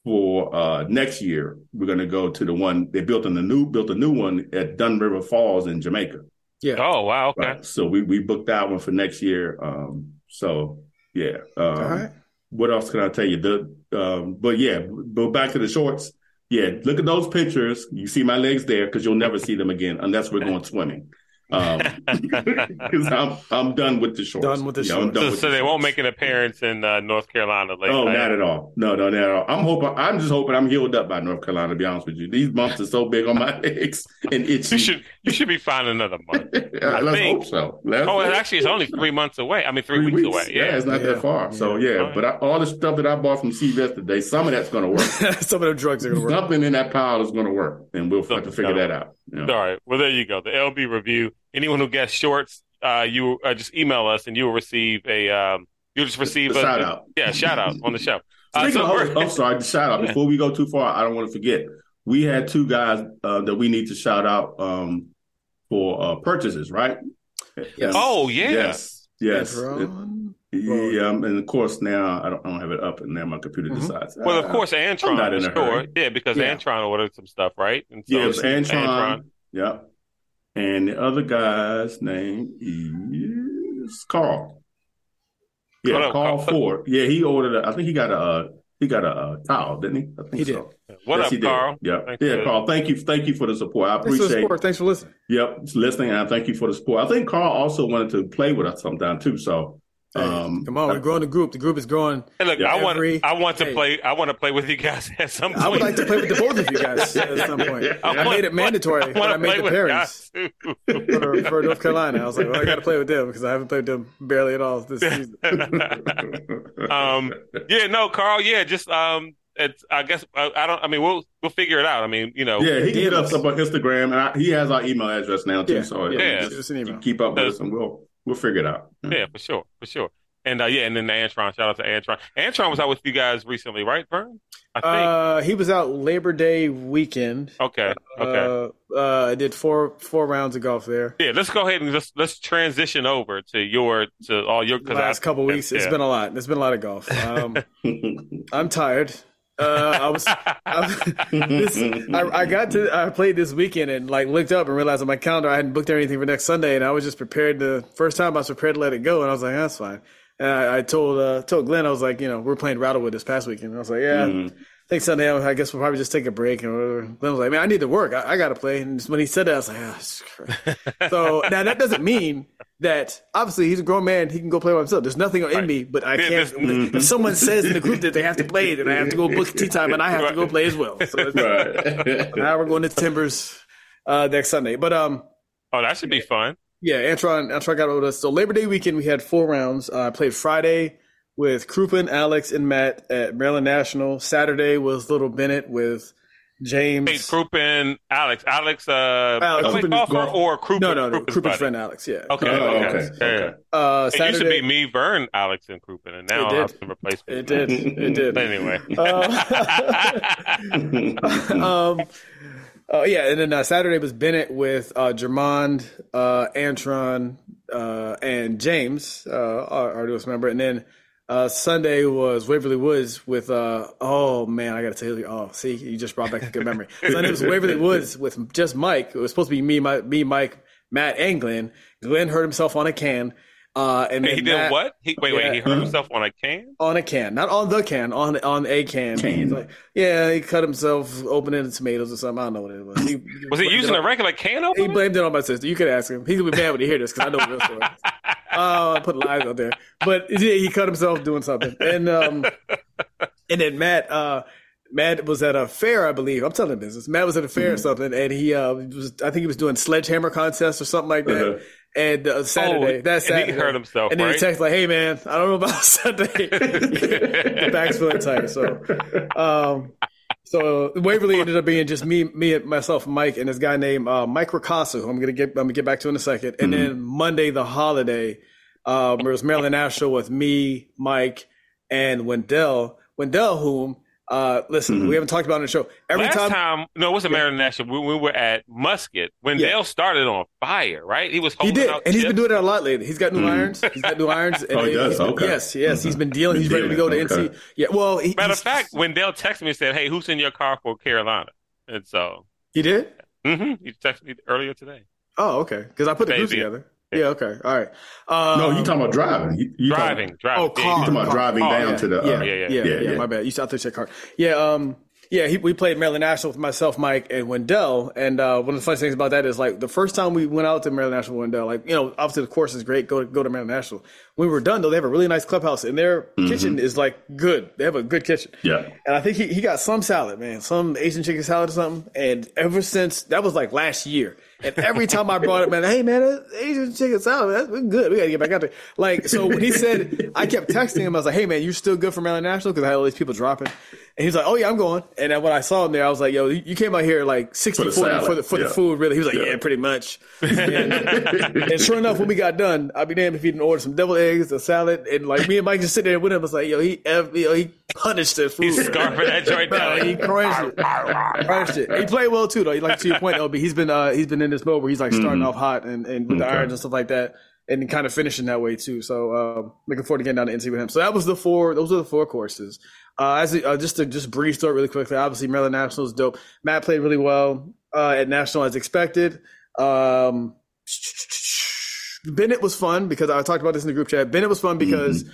For uh, next year, we're going to go to the one they built in the new built a new one at Dunn's River Falls in Jamaica. yeah. Oh wow. Okay. Right. So we we booked that one for next year. Um, so yeah. Um, All right. What else can I tell you? The um, but yeah, but back to the shorts. Yeah, look at those pictures. You see my legs there because you'll never see them again unless we're going swimming. Um, I'm I'm done with the shorts. Done with the Yeah, I'm shorts. done So, with so the they won't make an appearance in uh, North Carolina later. Oh, not at all. No, no, not at all. I'm hoping. I'm just hoping I'm healed up by North Carolina. To be honest with you, these bumps are so big on my legs and itchy. You should you should be fine another month. Yeah, I let's think- hope so. Let's Oh, hope and actually, it's only three months away. I mean, three, three weeks, away. Yeah. it's not Yeah. that far. So Yeah. yeah, but I, all the stuff that I bought from CVS today, some of that's going to work. Some of the drugs are gonna work. Something in that pile is going to work, and we'll have to figure gotta that out. You All know. right. Well, there you go. The LB review. Anyone who gets shorts, uh, you uh, just email us and you will receive a um, you'll just receive A a shout out. Yeah, shout out on the show. Uh, Speaking so of, we're- I'm sorry, shout out. Before we go too far, I don't want to forget. We had two guys uh, that we need to shout out um, for uh, purchases, right? Yes. oh yeah. Yes, yes. Antron. Yeah, um, and of course now I don't, I don't have it up, and now my computer Mhm. decides. Well, of course, I'm Antron not in a sure. hurry. Yeah, because Yeah. Antron ordered some stuff, right? And so Yeah, it was it's Antron. Yeah. And the other guy's name is Carl. Yeah, Hold on, Carl Carl. Ford. Yeah, he ordered. A, I think he got a uh, he got a, uh towel, didn't he? I think He did. so. What Yes, up, he did. Carl? Yeah, Thanks yeah, for- Carl. Thank you, thank you for the support. I Thanks for appreciate. support. Thanks for listening. Yep, listening, and I thank you for the support. I think Carl also wanted to play with us sometime too. So, Hey, um, come on, we're growing the group. The group is growing. Hey, look, Yeah. I want I want to hey. play I want to play with you guys at some point. I would like to play with the both of you guys at some point. I I, made it mandatory I when I made the with pairings for, for North Carolina. I was like, well, I got to play with them because I haven't played them barely at all this season. um, yeah, no, Carl. Yeah, just um, it's. I guess I, I don't. I mean, we'll we'll figure it out. I mean, you know, yeah, he can hit us up on Instagram, and I, he has our email address now too. Yeah, so yeah, Yeah. just Just an email. keep up with us, and we'll we'll figure it out. yeah, for sure, for sure. And uh, yeah, and then the Antron. Shout out to Antron. Antron was out with you guys recently, right, Vern? I think. Uh, he was out Labor Day weekend. okay, okay. Uh, uh, I did four four rounds of golf there. yeah, let's go ahead and just let's transition over to your to all your The because last couple weeks, It's been a lot. It's been a lot of golf. Um, I'm tired. Uh, I was. I, this, I, I got to. I played this weekend and like looked up and realized on my calendar I hadn't booked anything for next Sunday, and I was just prepared to. First time I was prepared to let it go, and I was like, that's fine. And I, I told uh, told Glenn I was like, you know, we're playing Rattlewood this past weekend. I was like, yeah, Mhm. I think Sunday I guess we'll probably just take a break and whatever. Glenn was like, man, I need to work. I, I got to play. And when he said that, I was like, ah, oh, so now that doesn't mean that obviously he's a grown man. He can go play by himself. There's nothing in me, but I can't. there's- mm-hmm. If someone says in the group that they have to play, then I have to go book tea time, and I have to go play as well. So right. now we're going to Timbers. uh, next Sunday. But um, Oh, that should be fun. yeah, Antron Antron got with us. So Labor Day weekend we had four rounds. Uh, I played Friday with Crouppen, Alex, and Matt at Maryland National. Saturday was Little Bennett with James. Hey, Crouppen, Alex, Alex, uh, Alex, quick Crouppen- golfer or Crouppen? no, no, no. Crouppen's Croupen's friend Alex. Yeah. Okay, Oh, okay, okay, Yeah, okay. Uh, It used to be me, Vern, Alex, and Crouppen, and now It I did. have to replace. It did. It did. But anyway, um, uh, yeah, and then uh, Saturday was Bennett with uh, Jermond, uh, Antron, uh, and James, uh, our, our newest member, and then uh, Sunday was Waverly Woods with. Uh, oh man, I got to tell you. Oh, see, you just brought back a good memory. Sunday was Waverly Woods with just Mike. It was supposed to be me, my, me, Mike, Matt, and Glenn. Glenn hurt himself on a can. Uh, and he then did Matt- what? He, wait, Yeah. wait, he hurt himself on a can? on a can, not on the can, on on a can. Can. He's like, yeah, he cut himself opening the tomatoes or something. I don't know what it was. He, Was he using a regular can opener? He blamed it on my sister. You could ask him. He's gonna be mad when he hear this because I know the real story. Oh, I put lies out there, but yeah, he cut himself doing something, and um, and then Matt, uh, Matt was at a fair, I believe. I'm telling business. Matt was at a fair or something, and he uh was, I think he was doing sledgehammer contest or something like that. Uh-huh. And uh, Saturday, Oh, that's and he hurt himself, And then right? he texted like, "Hey man, I don't know about Sunday. the back's feeling tight." So, um, so Waverly ended up being just me, me, and myself, Mike, and this guy named uh, Mike Ricasso, who I'm gonna get, I'm gonna get back to in a second. And then Monday, the holiday, um, it was Maryland National with me, Mike, and Wendell. Wendell, whom, uh, listen, we haven't talked about it on the show. Every Last time, time, no, it wasn't Maryland National. We, we were at Musket when Yeah. Dale started on fire, right? He was he did, out and he's been doing it a lot lately. He's got new irons. He's got new irons. And Oh, he does? been- Okay. Yes, yes, he's been dealing. He's Been ready to go to dealing, NC. Yeah, well, he, Matter of fact, when Dale texted me and said, "Hey, who's in your car for Carolina?" and so, he did. Mm-hmm. he texted me earlier today. Oh, okay. Because I put the group together. Yeah. Okay. All right. Um, No, you talking about driving? You, you Driving, driving. Oh, car. You talking about car. driving Oh, down yeah, to the? yeah, uh, yeah, yeah, yeah, yeah, yeah. My bad. You south to check car. Yeah. Um. Yeah. He, we played Maryland National with myself, Mike, and Wendell. And uh, one of the funny things about that is like the first time we went out to Maryland National with Wendell, like you know, obviously the course is great. Go to go to Maryland National. When we were done though, they have a really nice clubhouse, and their kitchen is like good. They have a good kitchen. Yeah. And I think he, he got some salad, man, some Asian chicken salad or something. And ever since that was like last year. And every time I brought it, man, hey man, Asian chicken salad, that's good. We gotta get back out there. Like, so when he said, I kept texting him, I was like, hey man, you're still good for Maryland National? Because I had all these people dropping. And he was like, oh yeah, I'm going. And then when I saw him there, I was like, yo, you came out here like 60 For the 40 salad, for the, for yeah. the food, really. He was like, yeah, Yeah. pretty much. And, and sure enough, when we got done, I'd be damned if he didn't order some deviled eggs, a salad, and like me and Mike just sitting there with him. I was like, yo, he, yo, he punished this food. He's scarfing that joint Bro, down. he crushed it. crushed it. He played well too, though. He like to your point, LB. He's been uh he's been in this mode where he's like starting off hot and, and with the irons and stuff like that, and kind of finishing that way too. So um, looking forward to getting down to NC with him. So that was the four. Those are the four courses. Uh, as a, uh, just to just brief through it really quickly. Obviously, Maryland National is dope. Matt played really well uh, at National as expected. Um, Bennett was fun because I talked about this in the group chat. Bennett was fun because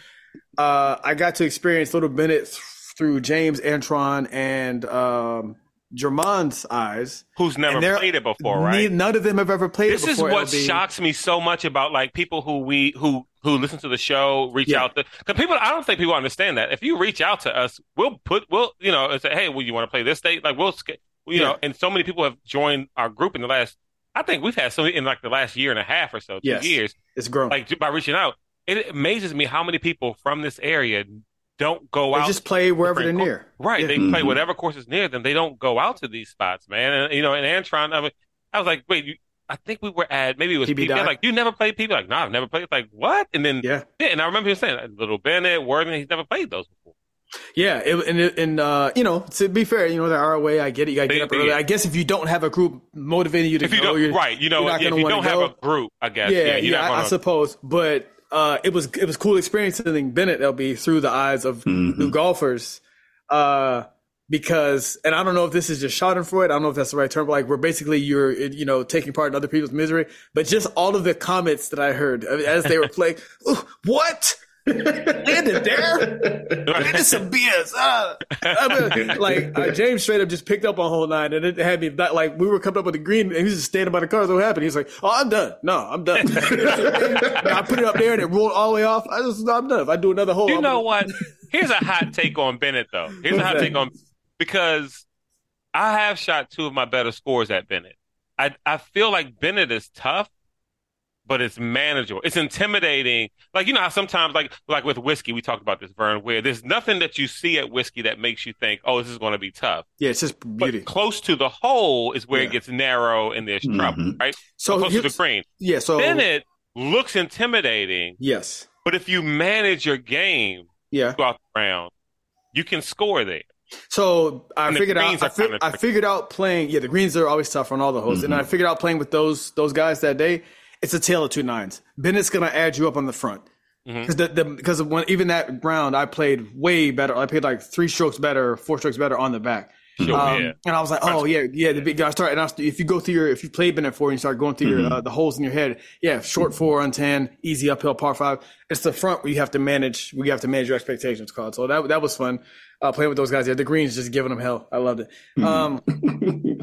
uh, I got to experience Little Bennett th- through James Antron and um, Jermon's eyes. Who's never played it before, right? Ne- None of them have ever played it. this is what LB. shocks me so much about like people who we who who listen to the show reach Yeah. out to because people i don't think people understand that if you reach out to us we'll put we'll you know and say hey well you want to play this date like we'll you Yeah. know and so many people have joined our group in the last i think we've had so in like the last year and a half or so two Yes. years It's grown. like by reaching out it amazes me how many people from this area don't go they out just play wherever they're different near. Right. Yeah. They play Mhm. whatever course is near them. They don't go out to these spots, man. And you know, and Antron, I, mean, I was like, wait, you, I think we were at maybe it was PB people like you never played people like no, I've never played. It's like what? And then Yeah. yeah, and I remember him saying Little Bennett, Worthing, he's never played those before. Yeah, it, and it- and uh, you know, to be fair, you know, there the ROA, I get it. You got to get up they- early. I guess if you don't have a group motivating you to If you go, don't, you're, right, you know, you're not if gonna you wanna don't have go. a group, I guess, yeah, yeah, yeah, you're not I, I suppose. But uh, it was it was cool experiencing Bennett LB through the eyes of Mhm. new golfers, uh, because and I don't know if this is just Schadenfreude. I don't know if that's the right term. But like where basically you're you know taking part in other people's misery, but just all of the comments that I heard as they were playing. What? Landed there? Man, this some BS. Ah. I mean, like uh, James straight up just picked up on whole nine, and it had me that, like we were coming up with the green, and he was just standing by the car. So what happened? He's like, "Oh, I'm done. No, I'm done." I put it up there, and it rolled all the way off. I just, I'm done. If I do another hole, You I'm know gonna- what? Here's a hot take on Bennett, though. Here's a hot that? take on because I have shot two of my better scores at Bennett. I I feel like Bennett is tough, but it's manageable. It's intimidating. Like you know how sometimes like like with whiskey, we talked about this, Vern, where there's nothing that you see at whiskey that makes you think, oh, this is going to be tough. Yeah, it's just But close to the hole is where Yeah. it gets narrow and there's trouble, Mhm. right? So close to the cream. yeah, so then it looks intimidating, yes, but if you manage your game yeah. throughout the round, you can score there. So I And figured out. I, fi- I figured out playing. Yeah, the greens are always tough on all the holes, and I figured out playing with those those guys that day. It's a tale of two nines. Bennett's gonna add you up on the front because the, the because when even that round I played way better. I played like three strokes better, four strokes better on the back. Sure, Um, yeah. And I was like, oh yeah, yeah. The big guy started. And I if you go through your, if you played Bennett four and you start going through your uh, the holes in your head, yeah, short four on ten, easy uphill par five. It's the front where you have to manage. We have to manage your expectations. Called so that that was fun. Uh, playing with those guys. Yeah, the greens just giving them hell. I loved it. Um,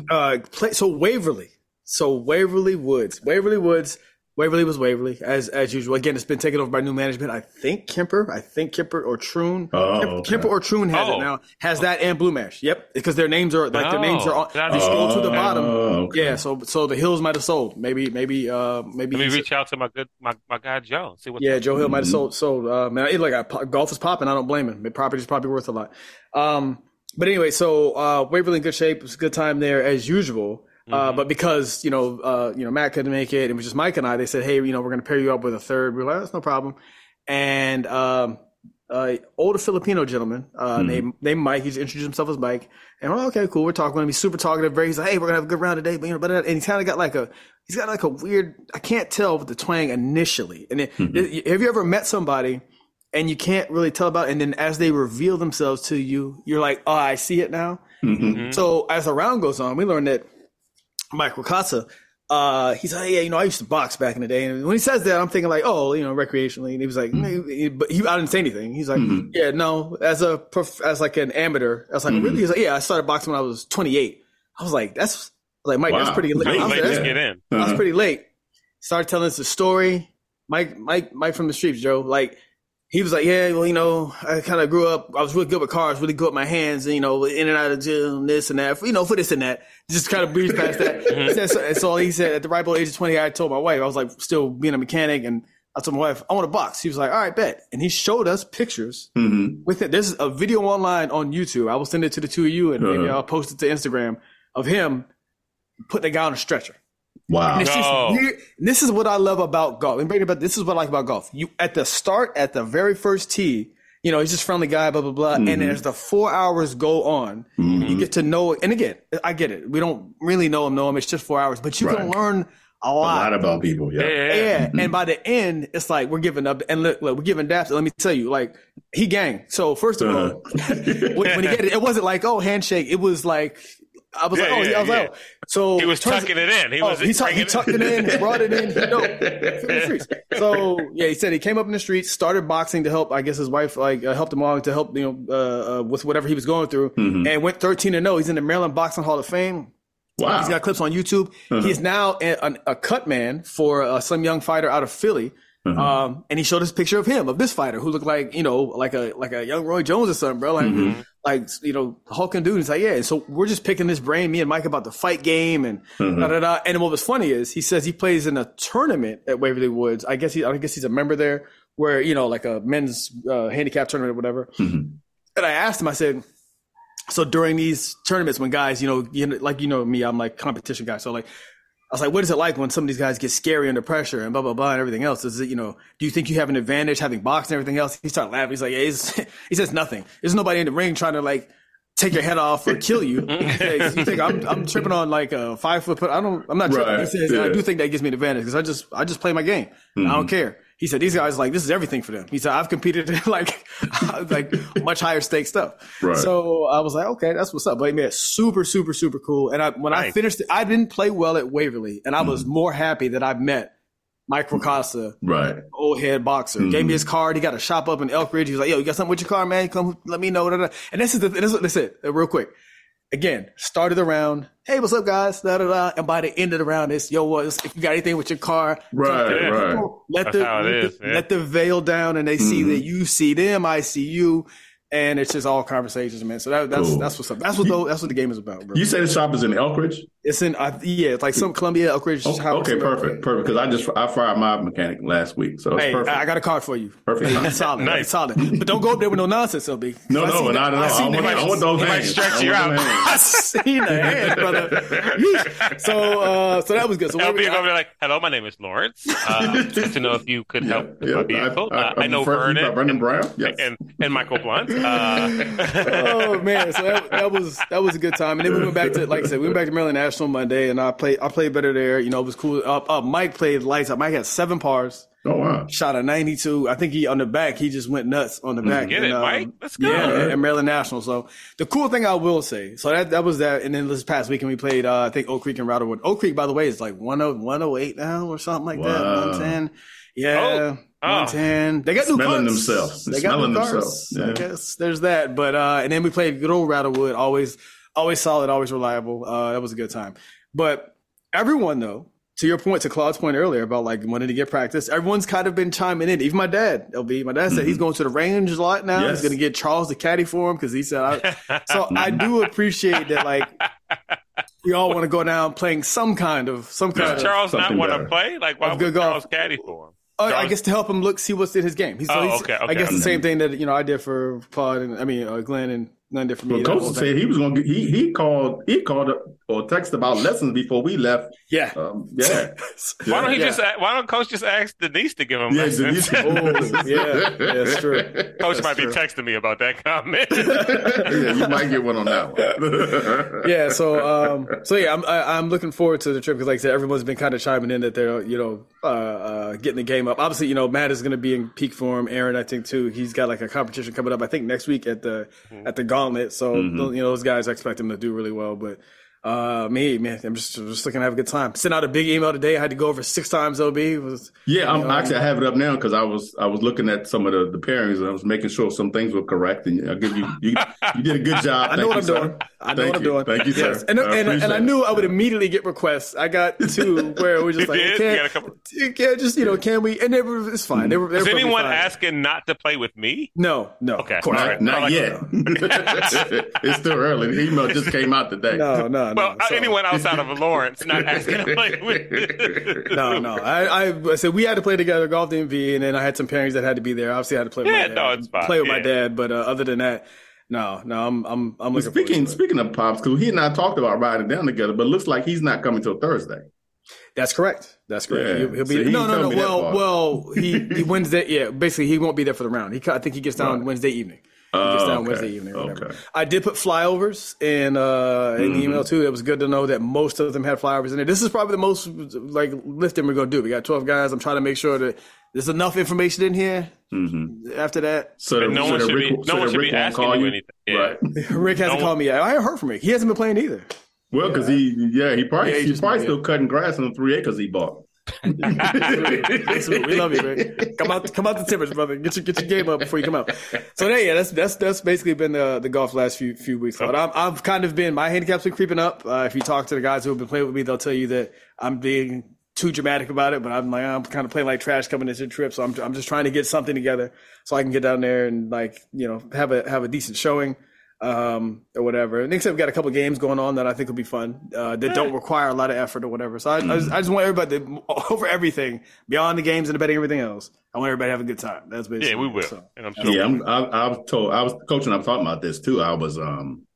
uh, play, so Waverly. So Waverly Woods. Waverly Woods. Waverly was Waverly as as usual. Again, it's been taken over by new management. I think Kemper. I think Kemper or Troon. Oh, Kemper, okay. Kemper or Troon has Oh. it now. Has that and Blue Mash. Yep, because their names are like their names are on. Oh, that You scroll to the Oh, bottom. okay. Yeah, so so the Hills might have sold. Maybe maybe uh maybe Let me reach out to my good my, my guy Joe. See what yeah, Joe Hill might have Mm-hmm. sold. sold. Uh, man, it, like I, golf is popping. I don't blame him. The property's probably worth a lot. Um, but anyway, so uh, Waverly in good shape. It was a good time there as usual. Mm-hmm. Uh, but because you know, uh, you know, Matt couldn't make it, it was just Mike and I. They said, "Hey, you know, we're going to pair you up with a third. We are like, "That's no problem." And um, uh, older Filipino gentleman uh, Mhm. named named Mike. He's introduced himself as Mike, and we're like, okay, cool. We're talking to him. He's super talkative. Very, he's like, hey, we're gonna have a good round today, but you know, but and he's kind of got like a he's got like a weird. I can't tell with the twang initially. And it, it- have you ever met somebody? And you can't really tell about, it, and then as they reveal themselves to you, you're like, "Oh, I see it now." Mhm. So as the round goes on, we learned that Mike Wakasa, uh, he's like, yeah, you know, I used to box back in the day. And when he says that, I'm thinking like, oh, you know, recreationally. And he was like, "Mm," but he, I didn't say anything. He's like, Mhm. yeah, no, as a, prof- as like an amateur. I was like, Mhm. really? He's like, yeah, I started boxing when I was 28. I was like, that's like, Mike, that's pretty late. Was late that's- get in. Was Uh-huh. pretty late. Started telling us the story. Mike, Mike, Mike from the streets, Joe. Like he was like, yeah, well, you know, I kind of grew up. I was really good with cars, really good with my hands, and you know, in and out of jail, and this and that. You know, for this and that. Just kind of breezed past that. He said- so, and so he said, at the ripe old age of twenty, I told my wife, I was like, still being a mechanic, and I told my wife, I want a box. He was like, all right, bet. And he showed us pictures Mhm. with it. There's a video online on YouTube. I will send it to the two of you, and maybe Uh-huh. I'll post it to Instagram of him putting a guy on a stretcher. Wow. And it's No. weird. This is what I love about golf. And bring it back. This is what I like about golf. You at the start, at the very first tee, you know, he's just friendly guy, blah blah blah. Mhm. And as the four hours go on, Mhm. you get to know. And again, I get it. We don't really know him, know him. It's just four hours, but you can learn a a lot. lot about people. Yeah, Yeah. yeah, yeah. Yeah, Mhm. and by the end, it's like we're giving up. And look, look we're giving daps. Let me tell you, like he gang. So first of all, Uh-huh. when, when he get it, it wasn't like oh handshake. It was like I was Yeah, like oh yeah, I was yeah. like, oh. so He was turns- tucking it in. He Oh, was he, tuck, he tucked it in, He brought it in. He, no, in the streets. So yeah, he said he came up in the streets, started boxing to help. I guess his wife like uh, helped him along to help you know uh, uh, with whatever he was going through, Mhm. and went thirteen and zero. He's in the Maryland Boxing Hall of Fame. Wow. He's got clips on YouTube. Uh-huh. He's now a, a, a cut man for uh, some young fighter out of Philly. Uh-huh. Um, and he showed us a picture of him, of this fighter who looked like, you know, like a, like a young Roy Jones or something, bro. Like, Mm-hmm. like, you know, hulking dude. He's like, yeah. And so we're just picking this brain, me and Mike about the fight game and Uh-huh. da, da, da. And what was funny is he says he plays in a tournament at Waverly Woods. I guess he, I guess he's a member there where, you know, like a men's uh, handicap tournament or whatever. Mhm. And I asked him, I said, so during these tournaments, when guys, you know, you know, like you know me, I'm like competition guy. So like, I was like, what is it like when some of these guys get scary under pressure and blah blah blah and everything else? Is it, you know, do you think you have an advantage having boxed and everything else? He started laughing. He's like, yeah, he says nothing. There's nobody in the ring trying to like take your head off or kill you. Mm-hmm. Yeah, you think I'm, I'm tripping on like a five foot? Put, I don't. I'm not tripping. Right, He says I do think that gives me an advantage because I just I just play my game. I don't mm-hmm. care. He said these guys like this is everything for them. He said I've competed in like like much higher stake stuff. Right. So I was like, okay, that's what's up. But man, super super super cool. And I when I finished, I didn't play well at Waverly, and I was mm. more happy that I met Mike Ricasa, Right. old head boxer. Gave me his mm-hmm. card. He got a shop up in Elkridge. He was like, yo, you got something with your car, man? Come let me know. And this is the this is, this is it. Real quick. Again, started the round. Hey, what's up, guys? Da, da, da. And by the end of the round, it's yo, what? If you got anything with your car, Right. Yeah. Right. let That's the how it let, is, the, yeah. let the veil down, and they see Mhm. that you see them, I see you, and it's just all conversations, man. So that, that's Cool. that's what's up. That's what the, that's what the game is about, bro. You say the shop is in Elkridge? It's in uh, yeah, it's like some Columbia Oak Ridge. Oh, okay, perfect, perfect. Because I just I fired my mechanic last week, so it's Hey, perfect. I got a card for you. Perfect. solid, Nice. solid. But don't go up there with no nonsense, LB. no, no, no, seen not at all. I I, seen the want, I want those might hands. stretch you out. them hands. I seen the hand, brother. Yeesh. So, uh, so that was good. So I'll be over there like, "Hello, my name is Lawrence. Uh, just to know if you could help with my vehicle. I, uh, I know Vernon, Vernon Vernon Brown. Yes. and and Michael Blunt. Uh, oh man, so that, that was that was a good time. And then we went back to, like I said, we went back to Maryland National Monday, and I played I played better there. You know, it was cool. Uh, uh, Mike played lights up. Mike had seven pars, oh wow. shot a ninety two. I think he on the back he just went nuts on the back. Get And, it, um, Mike. Let's go. Yeah, at, at Maryland National. So the cool thing I will say, so that that was that. And then this past weekend we played, uh, I think Oak Creek and Rattlewood. Oak Creek, by the way, is like 10 108 now or something like that. Wow. 110. Yeah. Oh. 110. They got new Smelling cars. themselves. They got Smelling new cars. themselves. Yeah. I guess there's that. But uh, and then we played good old Rattlewood. Always, always solid. Always reliable. Uh, that was a good time. But everyone though, to your point, to Claude's point earlier about like wanting to get practice, everyone's kind of been chiming in. Even my dad, LB, my dad said he's going to the range a lot now. Mm-hmm. Yes. He's going to get Charles the caddy for him because he said. I, so I do appreciate that. Like we all want to go down playing some kind of some kind Yeah. of. Charles not want to play? Like, why would good golf. Caddy for him? Oh, I guess to help him look, see what's in his game. He's, so Oh, he's, okay, I okay. guess the same thing that you know I did for Claude and I mean uh, Glenn and Glenn did for me. Well, coach said he was going to. He he called. He called or texted about lessons before we left. yeah. Um, yeah. Why don't he Yeah. just? Why don't Coach just ask Denise to give him Yeah, lessons? Denise- Oh, yeah, that's true. Coach might be texting me about that comment. yeah, you might get one on that one. yeah, so um, so yeah, I'm I, I'm looking forward to the trip because, like I said, everyone's been kind of chiming in that they're you know uh, uh, getting the game up. Obviously, you know Matt is going to be in peak form. Aaron, I think too. He's got like a competition coming up. I think next week at the at the Gauntlet. So mm-hmm. you know those guys I expect them to do really well. But uh, me, man, I'm just just looking to have a good time. Sent out a big email today. I had to go over six times. Ob was Yeah, I'm know, actually I have it up now because I was I was looking at some of the, the pairings and I was making sure some things were correct and I give you you, you did a good job. I know Thank what you, I'm sir. doing. I know Thank what I'm doing. Thank you, sir. Yes. And, I and, and, I knew I would immediately get requests. I got two where it was just like, did? can't, couple... can't just, you know, can we? And they were, it's fine. They were, they were Is anyone fine. asking not to play with me? No, no. Okay. Of course Not, right. not I like yet. it's still early. The email just came out today. No, no, no. Well, So- anyone outside of Lawrence not asking to play with No, no. I, I, I said we had to play together, golf DMV, and then I had some pairings that had to be there. Obviously, I had to play with Yeah, my dad. no, it's fine. Play with my dad, but uh, other than that, no, no. I'm, I'm, I'm looking Speaking to speaking of pops, because he and I talked about riding down together, but it looks like he's not coming till Thursday. That's correct. That's correct. Yeah. He'll, he'll So be he no, no, no. Well, well, he, he Wednesday. Yeah, basically, he won't be there for the round. He, I think he gets down Right. Wednesday evening. He Oh, gets down okay. Wednesday evening or whatever. Okay. I did put flyovers in uh, in Mm-hmm. the email too. It was good to know that most of them had flyovers in it. This is probably the most like lifting we're gonna do. We got twelve guys. I'm trying to make sure that there's enough information in here. Mm-hmm. After that, So that- no so one that should Rick- be- so no one should Rick be asking call you anything. Yeah. Right. Rick hasn't No. called me yet. I haven't heard from Rick. He hasn't been playing either. Well, because he, yeah, he probably Yeah, he he's just- probably yeah. still cutting grass on the three acres he bought. We love you, man. Come out, come out the timbers, brother. Get your get your game up before you come out. So yeah, yeah, that's that's that's basically been the the golf last few few weeks. But I'm, I've kind of been my handicap's been creeping up. Uh, if you talk to the guys who have been playing with me, they'll tell you that I'm being too dramatic about it. But I'm like I'm kind of playing like trash coming into the trip. So I'm I'm just trying to get something together so I can get down there and like you know have a have a decent showing. Um, or whatever. And except we've got a couple of games going on that I think will be fun. Uh, that don't require a lot of effort or whatever. So I, I, just, I just want everybody to, over everything beyond the games and the betting, everything else. I want everybody to have a good time. That's basically Yeah, we will. So, And I'm sure Yeah, I'm, I, I was told I was coaching. I'm talking about this too. I was um,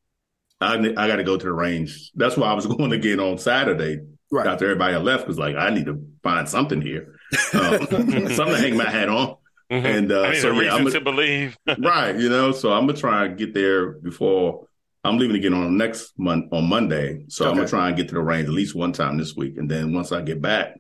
I I got to go to the range. That's why I was going again on Saturday right. after everybody had left. Was like I need to find something here, um, something to hang my hat on. Mhm. And uh, I need so a yeah, I'm to believe. right. You know, so I'm gonna try and get there before I'm leaving again on next month on Monday. So I'm gonna try and get to the range at least one time this week, and then once I get back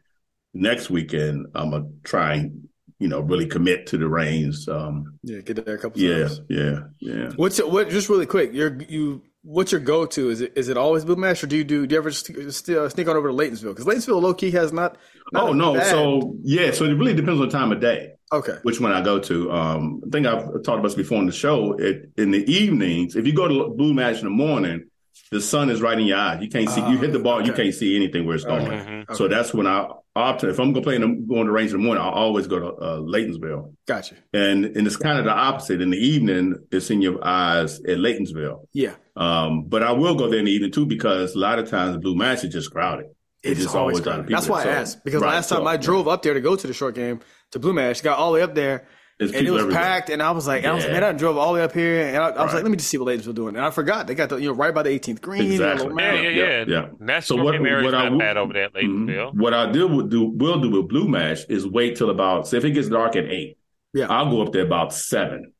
next weekend, I'm gonna try and you know really commit to the range. Um, Yeah, get there a couple yeah, times. yeah, yeah. What's it, what? Just really quick, you're you. What's your go to? Is it is it always Blue Mash, or do you do do you ever st- st- uh, sneak on over to Laytonsville? Because Laytonsville low key has not. not Oh no, bad- so yeah, so it really depends on the time of day. Okay, which one I go to. Um, I think I've talked about this before on the show. It, in the evenings, if you go to Blue Mash in the morning, the sun is right in your eyes. You can't see. you hit the ball, you can't see anything where it's going. Mhm. So that's when I opt. if I'm gonna play in the, going to range in the morning, I'll always go to uh, Laytonsville. Gotcha. And and it's kind of the opposite. In the evening, it's in your eyes at Laytonsville. Yeah. Um, but I will go there in the evening too because a lot of times the Blue Mash is just crowded. It's just always always a lot of crowded. That's people why I asked because right, last time so, I drove up there to go to the short game to Blue Mash, got all the way up there. It's And it was everywhere. packed, and I was like, I was like, man, I drove all the way up here, and I, I was Right. like, let me just see what ladies were doing, and I forgot they got the you know right by the 18th green, Exactly. little Yeah, yeah, Yeah, yeah. yeah. That's So so what- what, what I not will- bad over there at Mhm. What I do would do will do with Blue Mash is wait till about say if it gets dark at eight, Yeah. I'll go up there about seven.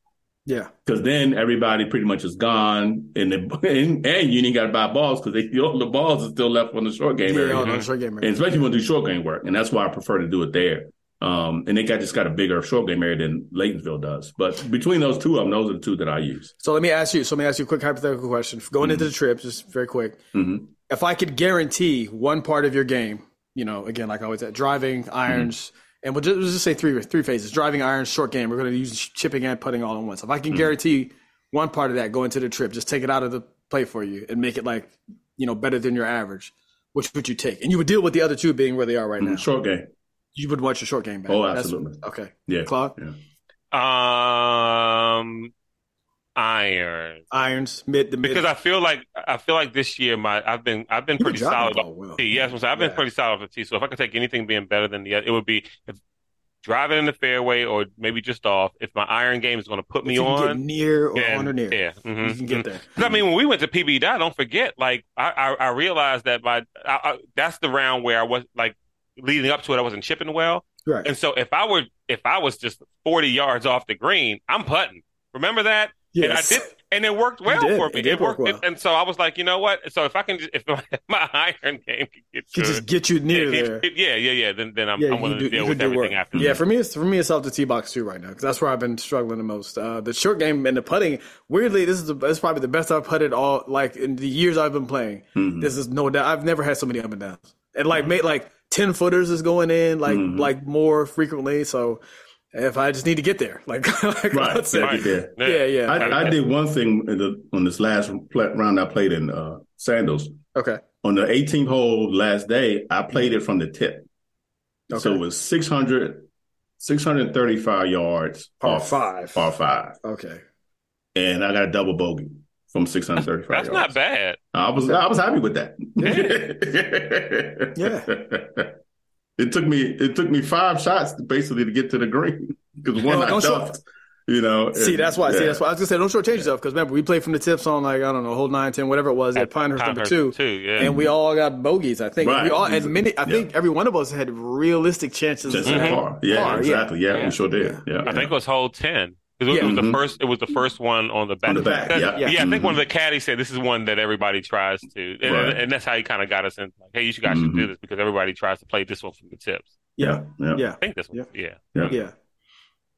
yeah, Because then everybody pretty much is gone, and the, and, and you ain't got to buy balls because they all the balls are still left on the short game yeah, area, on the short game. and area. especially when you do short game work, and that's why I prefer to do it there. Um, and they got just got a bigger short game area than Laytonville does. But between those two of them, those are the two that I use. So let me ask you. So let me ask you a quick hypothetical question. Going into the trip, just very quick. Mhm. If I could guarantee one part of your game, you know, again, like I always said, driving, irons, and we'll just, we'll just say three three phases: driving, irons, short game. We're going to use chipping and putting all in one. So if I can guarantee one part of that going into the trip, just take it out of the play for you and make it like, you know, better than your average. Which would you take? And you would deal with the other two being where they are right now. Short game, You would watch your short game back. Oh, That's- absolutely. okay. yeah, Claude? yeah. Um, iron. Irons, mid the mid. Because I feel like I feel like this year my I've been I've been You've pretty solid. the ball off well. the tee. Yes, I'm I've been Yeah. pretty solid off the tee. So if I could take anything being better than the other, it would be if driving in the fairway or maybe just off. If my iron game is going to put If me you can get on, near or yeah, on or near. yeah, mhm, You can get mhm. I mean, when we went to PB Dye, don't forget, like I, I, I realized that my I, I, that's the round where I was like leading up to it, I wasn't chipping well, Right. and so if I were if I was just forty yards off the green, I'm putting. Remember that? And I Yes. did, and it worked well did. for me. It did work worked, well. and so I was like, you know what? So if I can, just, if my, my iron game can get Could good, just get you near yeah, there. yeah, yeah, yeah, then then I'm, Yeah, I'm willing do, to deal with do everything work. after. Yeah, that. for me, it's for me, it's off the tee box too right now because that's where I've been struggling the most. Uh, the short game and the putting. Weirdly, this is the, this is probably the best I've putted all like in the years I've been playing. Mm-hmm. This is no doubt. I've never had so many up and downs, and like made like ten footers is going in like Mm-hmm. like more frequently. So if I just need to get there, like, like Right, Claude said. right, yeah. yeah, yeah. I, I did one thing in the, on this last round I played in uh, Sandals. okay, On the 18th hole last day, I played it from the tip. okay. So it was 600, 635 yards. Par off five. Par five. okay. And I got a double bogey from 635 That's yards. not bad. I was I was happy with that. Yeah. It took me it took me five shots basically to get to the green because one Well, I don't show- You know, See, and- that's why. See, that's why I was gonna say, don't shortchange yourself because remember we played from the tips on like I don't know, hole nine, ten, whatever it was at Pinehurst number two, two, yeah. and we mm-hmm. all got bogeys. I think Right. we all and many. I think every one of us had realistic chances. Just of in mm-hmm. par. Yeah, par, exactly. Yeah, Yeah. we sure did. Yeah, I think it was hole ten. It was, Yeah. it was the Mhm. first. It was the first one on the back. On the back, Because- yeah. yeah. I think Mhm. one of the caddies said this is one that everybody tries to, and, Right. and that's how he kind of got us in. Like, hey, you should guys should do Mhm. this because everybody tries to play this one from the tips. yeah, yeah, Yeah, I think this one. Yeah. yeah. yeah.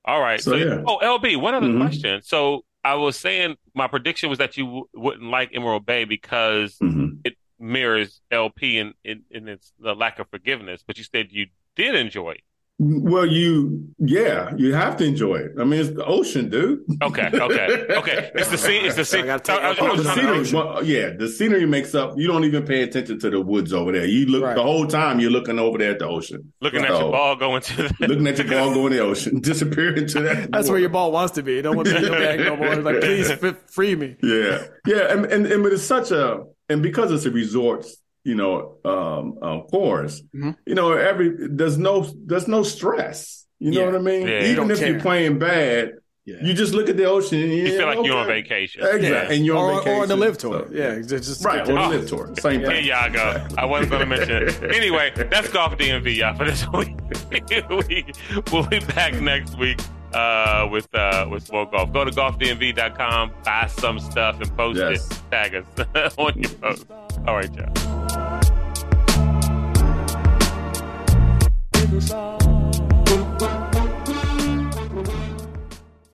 All right. So, So, yeah. oh, LB, one other Mhm. question. So I was saying my prediction was that you w- wouldn't like Emerald Bay because hmm it mirrors LP in, in, in its the lack of forgiveness, but you said you did enjoy it. Well, you, yeah, you have to enjoy it. I mean, it's the ocean, dude. Okay, okay, okay. It's the scene. It's the scene. I gotta take- I I Oh, the trying to- scenery, well, yeah, the scenery makes up. You don't even pay attention to the woods over there. You look Right. the whole time. You're looking over there at the ocean, looking at your ball going to the looking at your ball go in the ocean, disappearing into that. That's where your ball wants to be. It don't want to be in your bag no more. It's Like, please free me. Yeah, yeah, and, and and but it's such a and because it's a resort, you know, um, um course, Mhm. you know, every there's no there's no stress. You know Yeah. what I mean? Yeah. Even don't if care. you're playing bad, Yeah. you just look at the ocean and You feel like you're on vacation. Exactly, Yeah. and you're on or, vacation. or the LIV tour. So, yeah, just, just right, or the LIV tour, same Here thing. y'all go. I wasn't going to mention it. Anyway, that's Golf DMV, y'all, for this week. we, we'll be back next week uh, with uh, with more golf. Go to golfdmv.com, buy some stuff, and post Yes. it. Tag us on your post. All right, y'all. like a.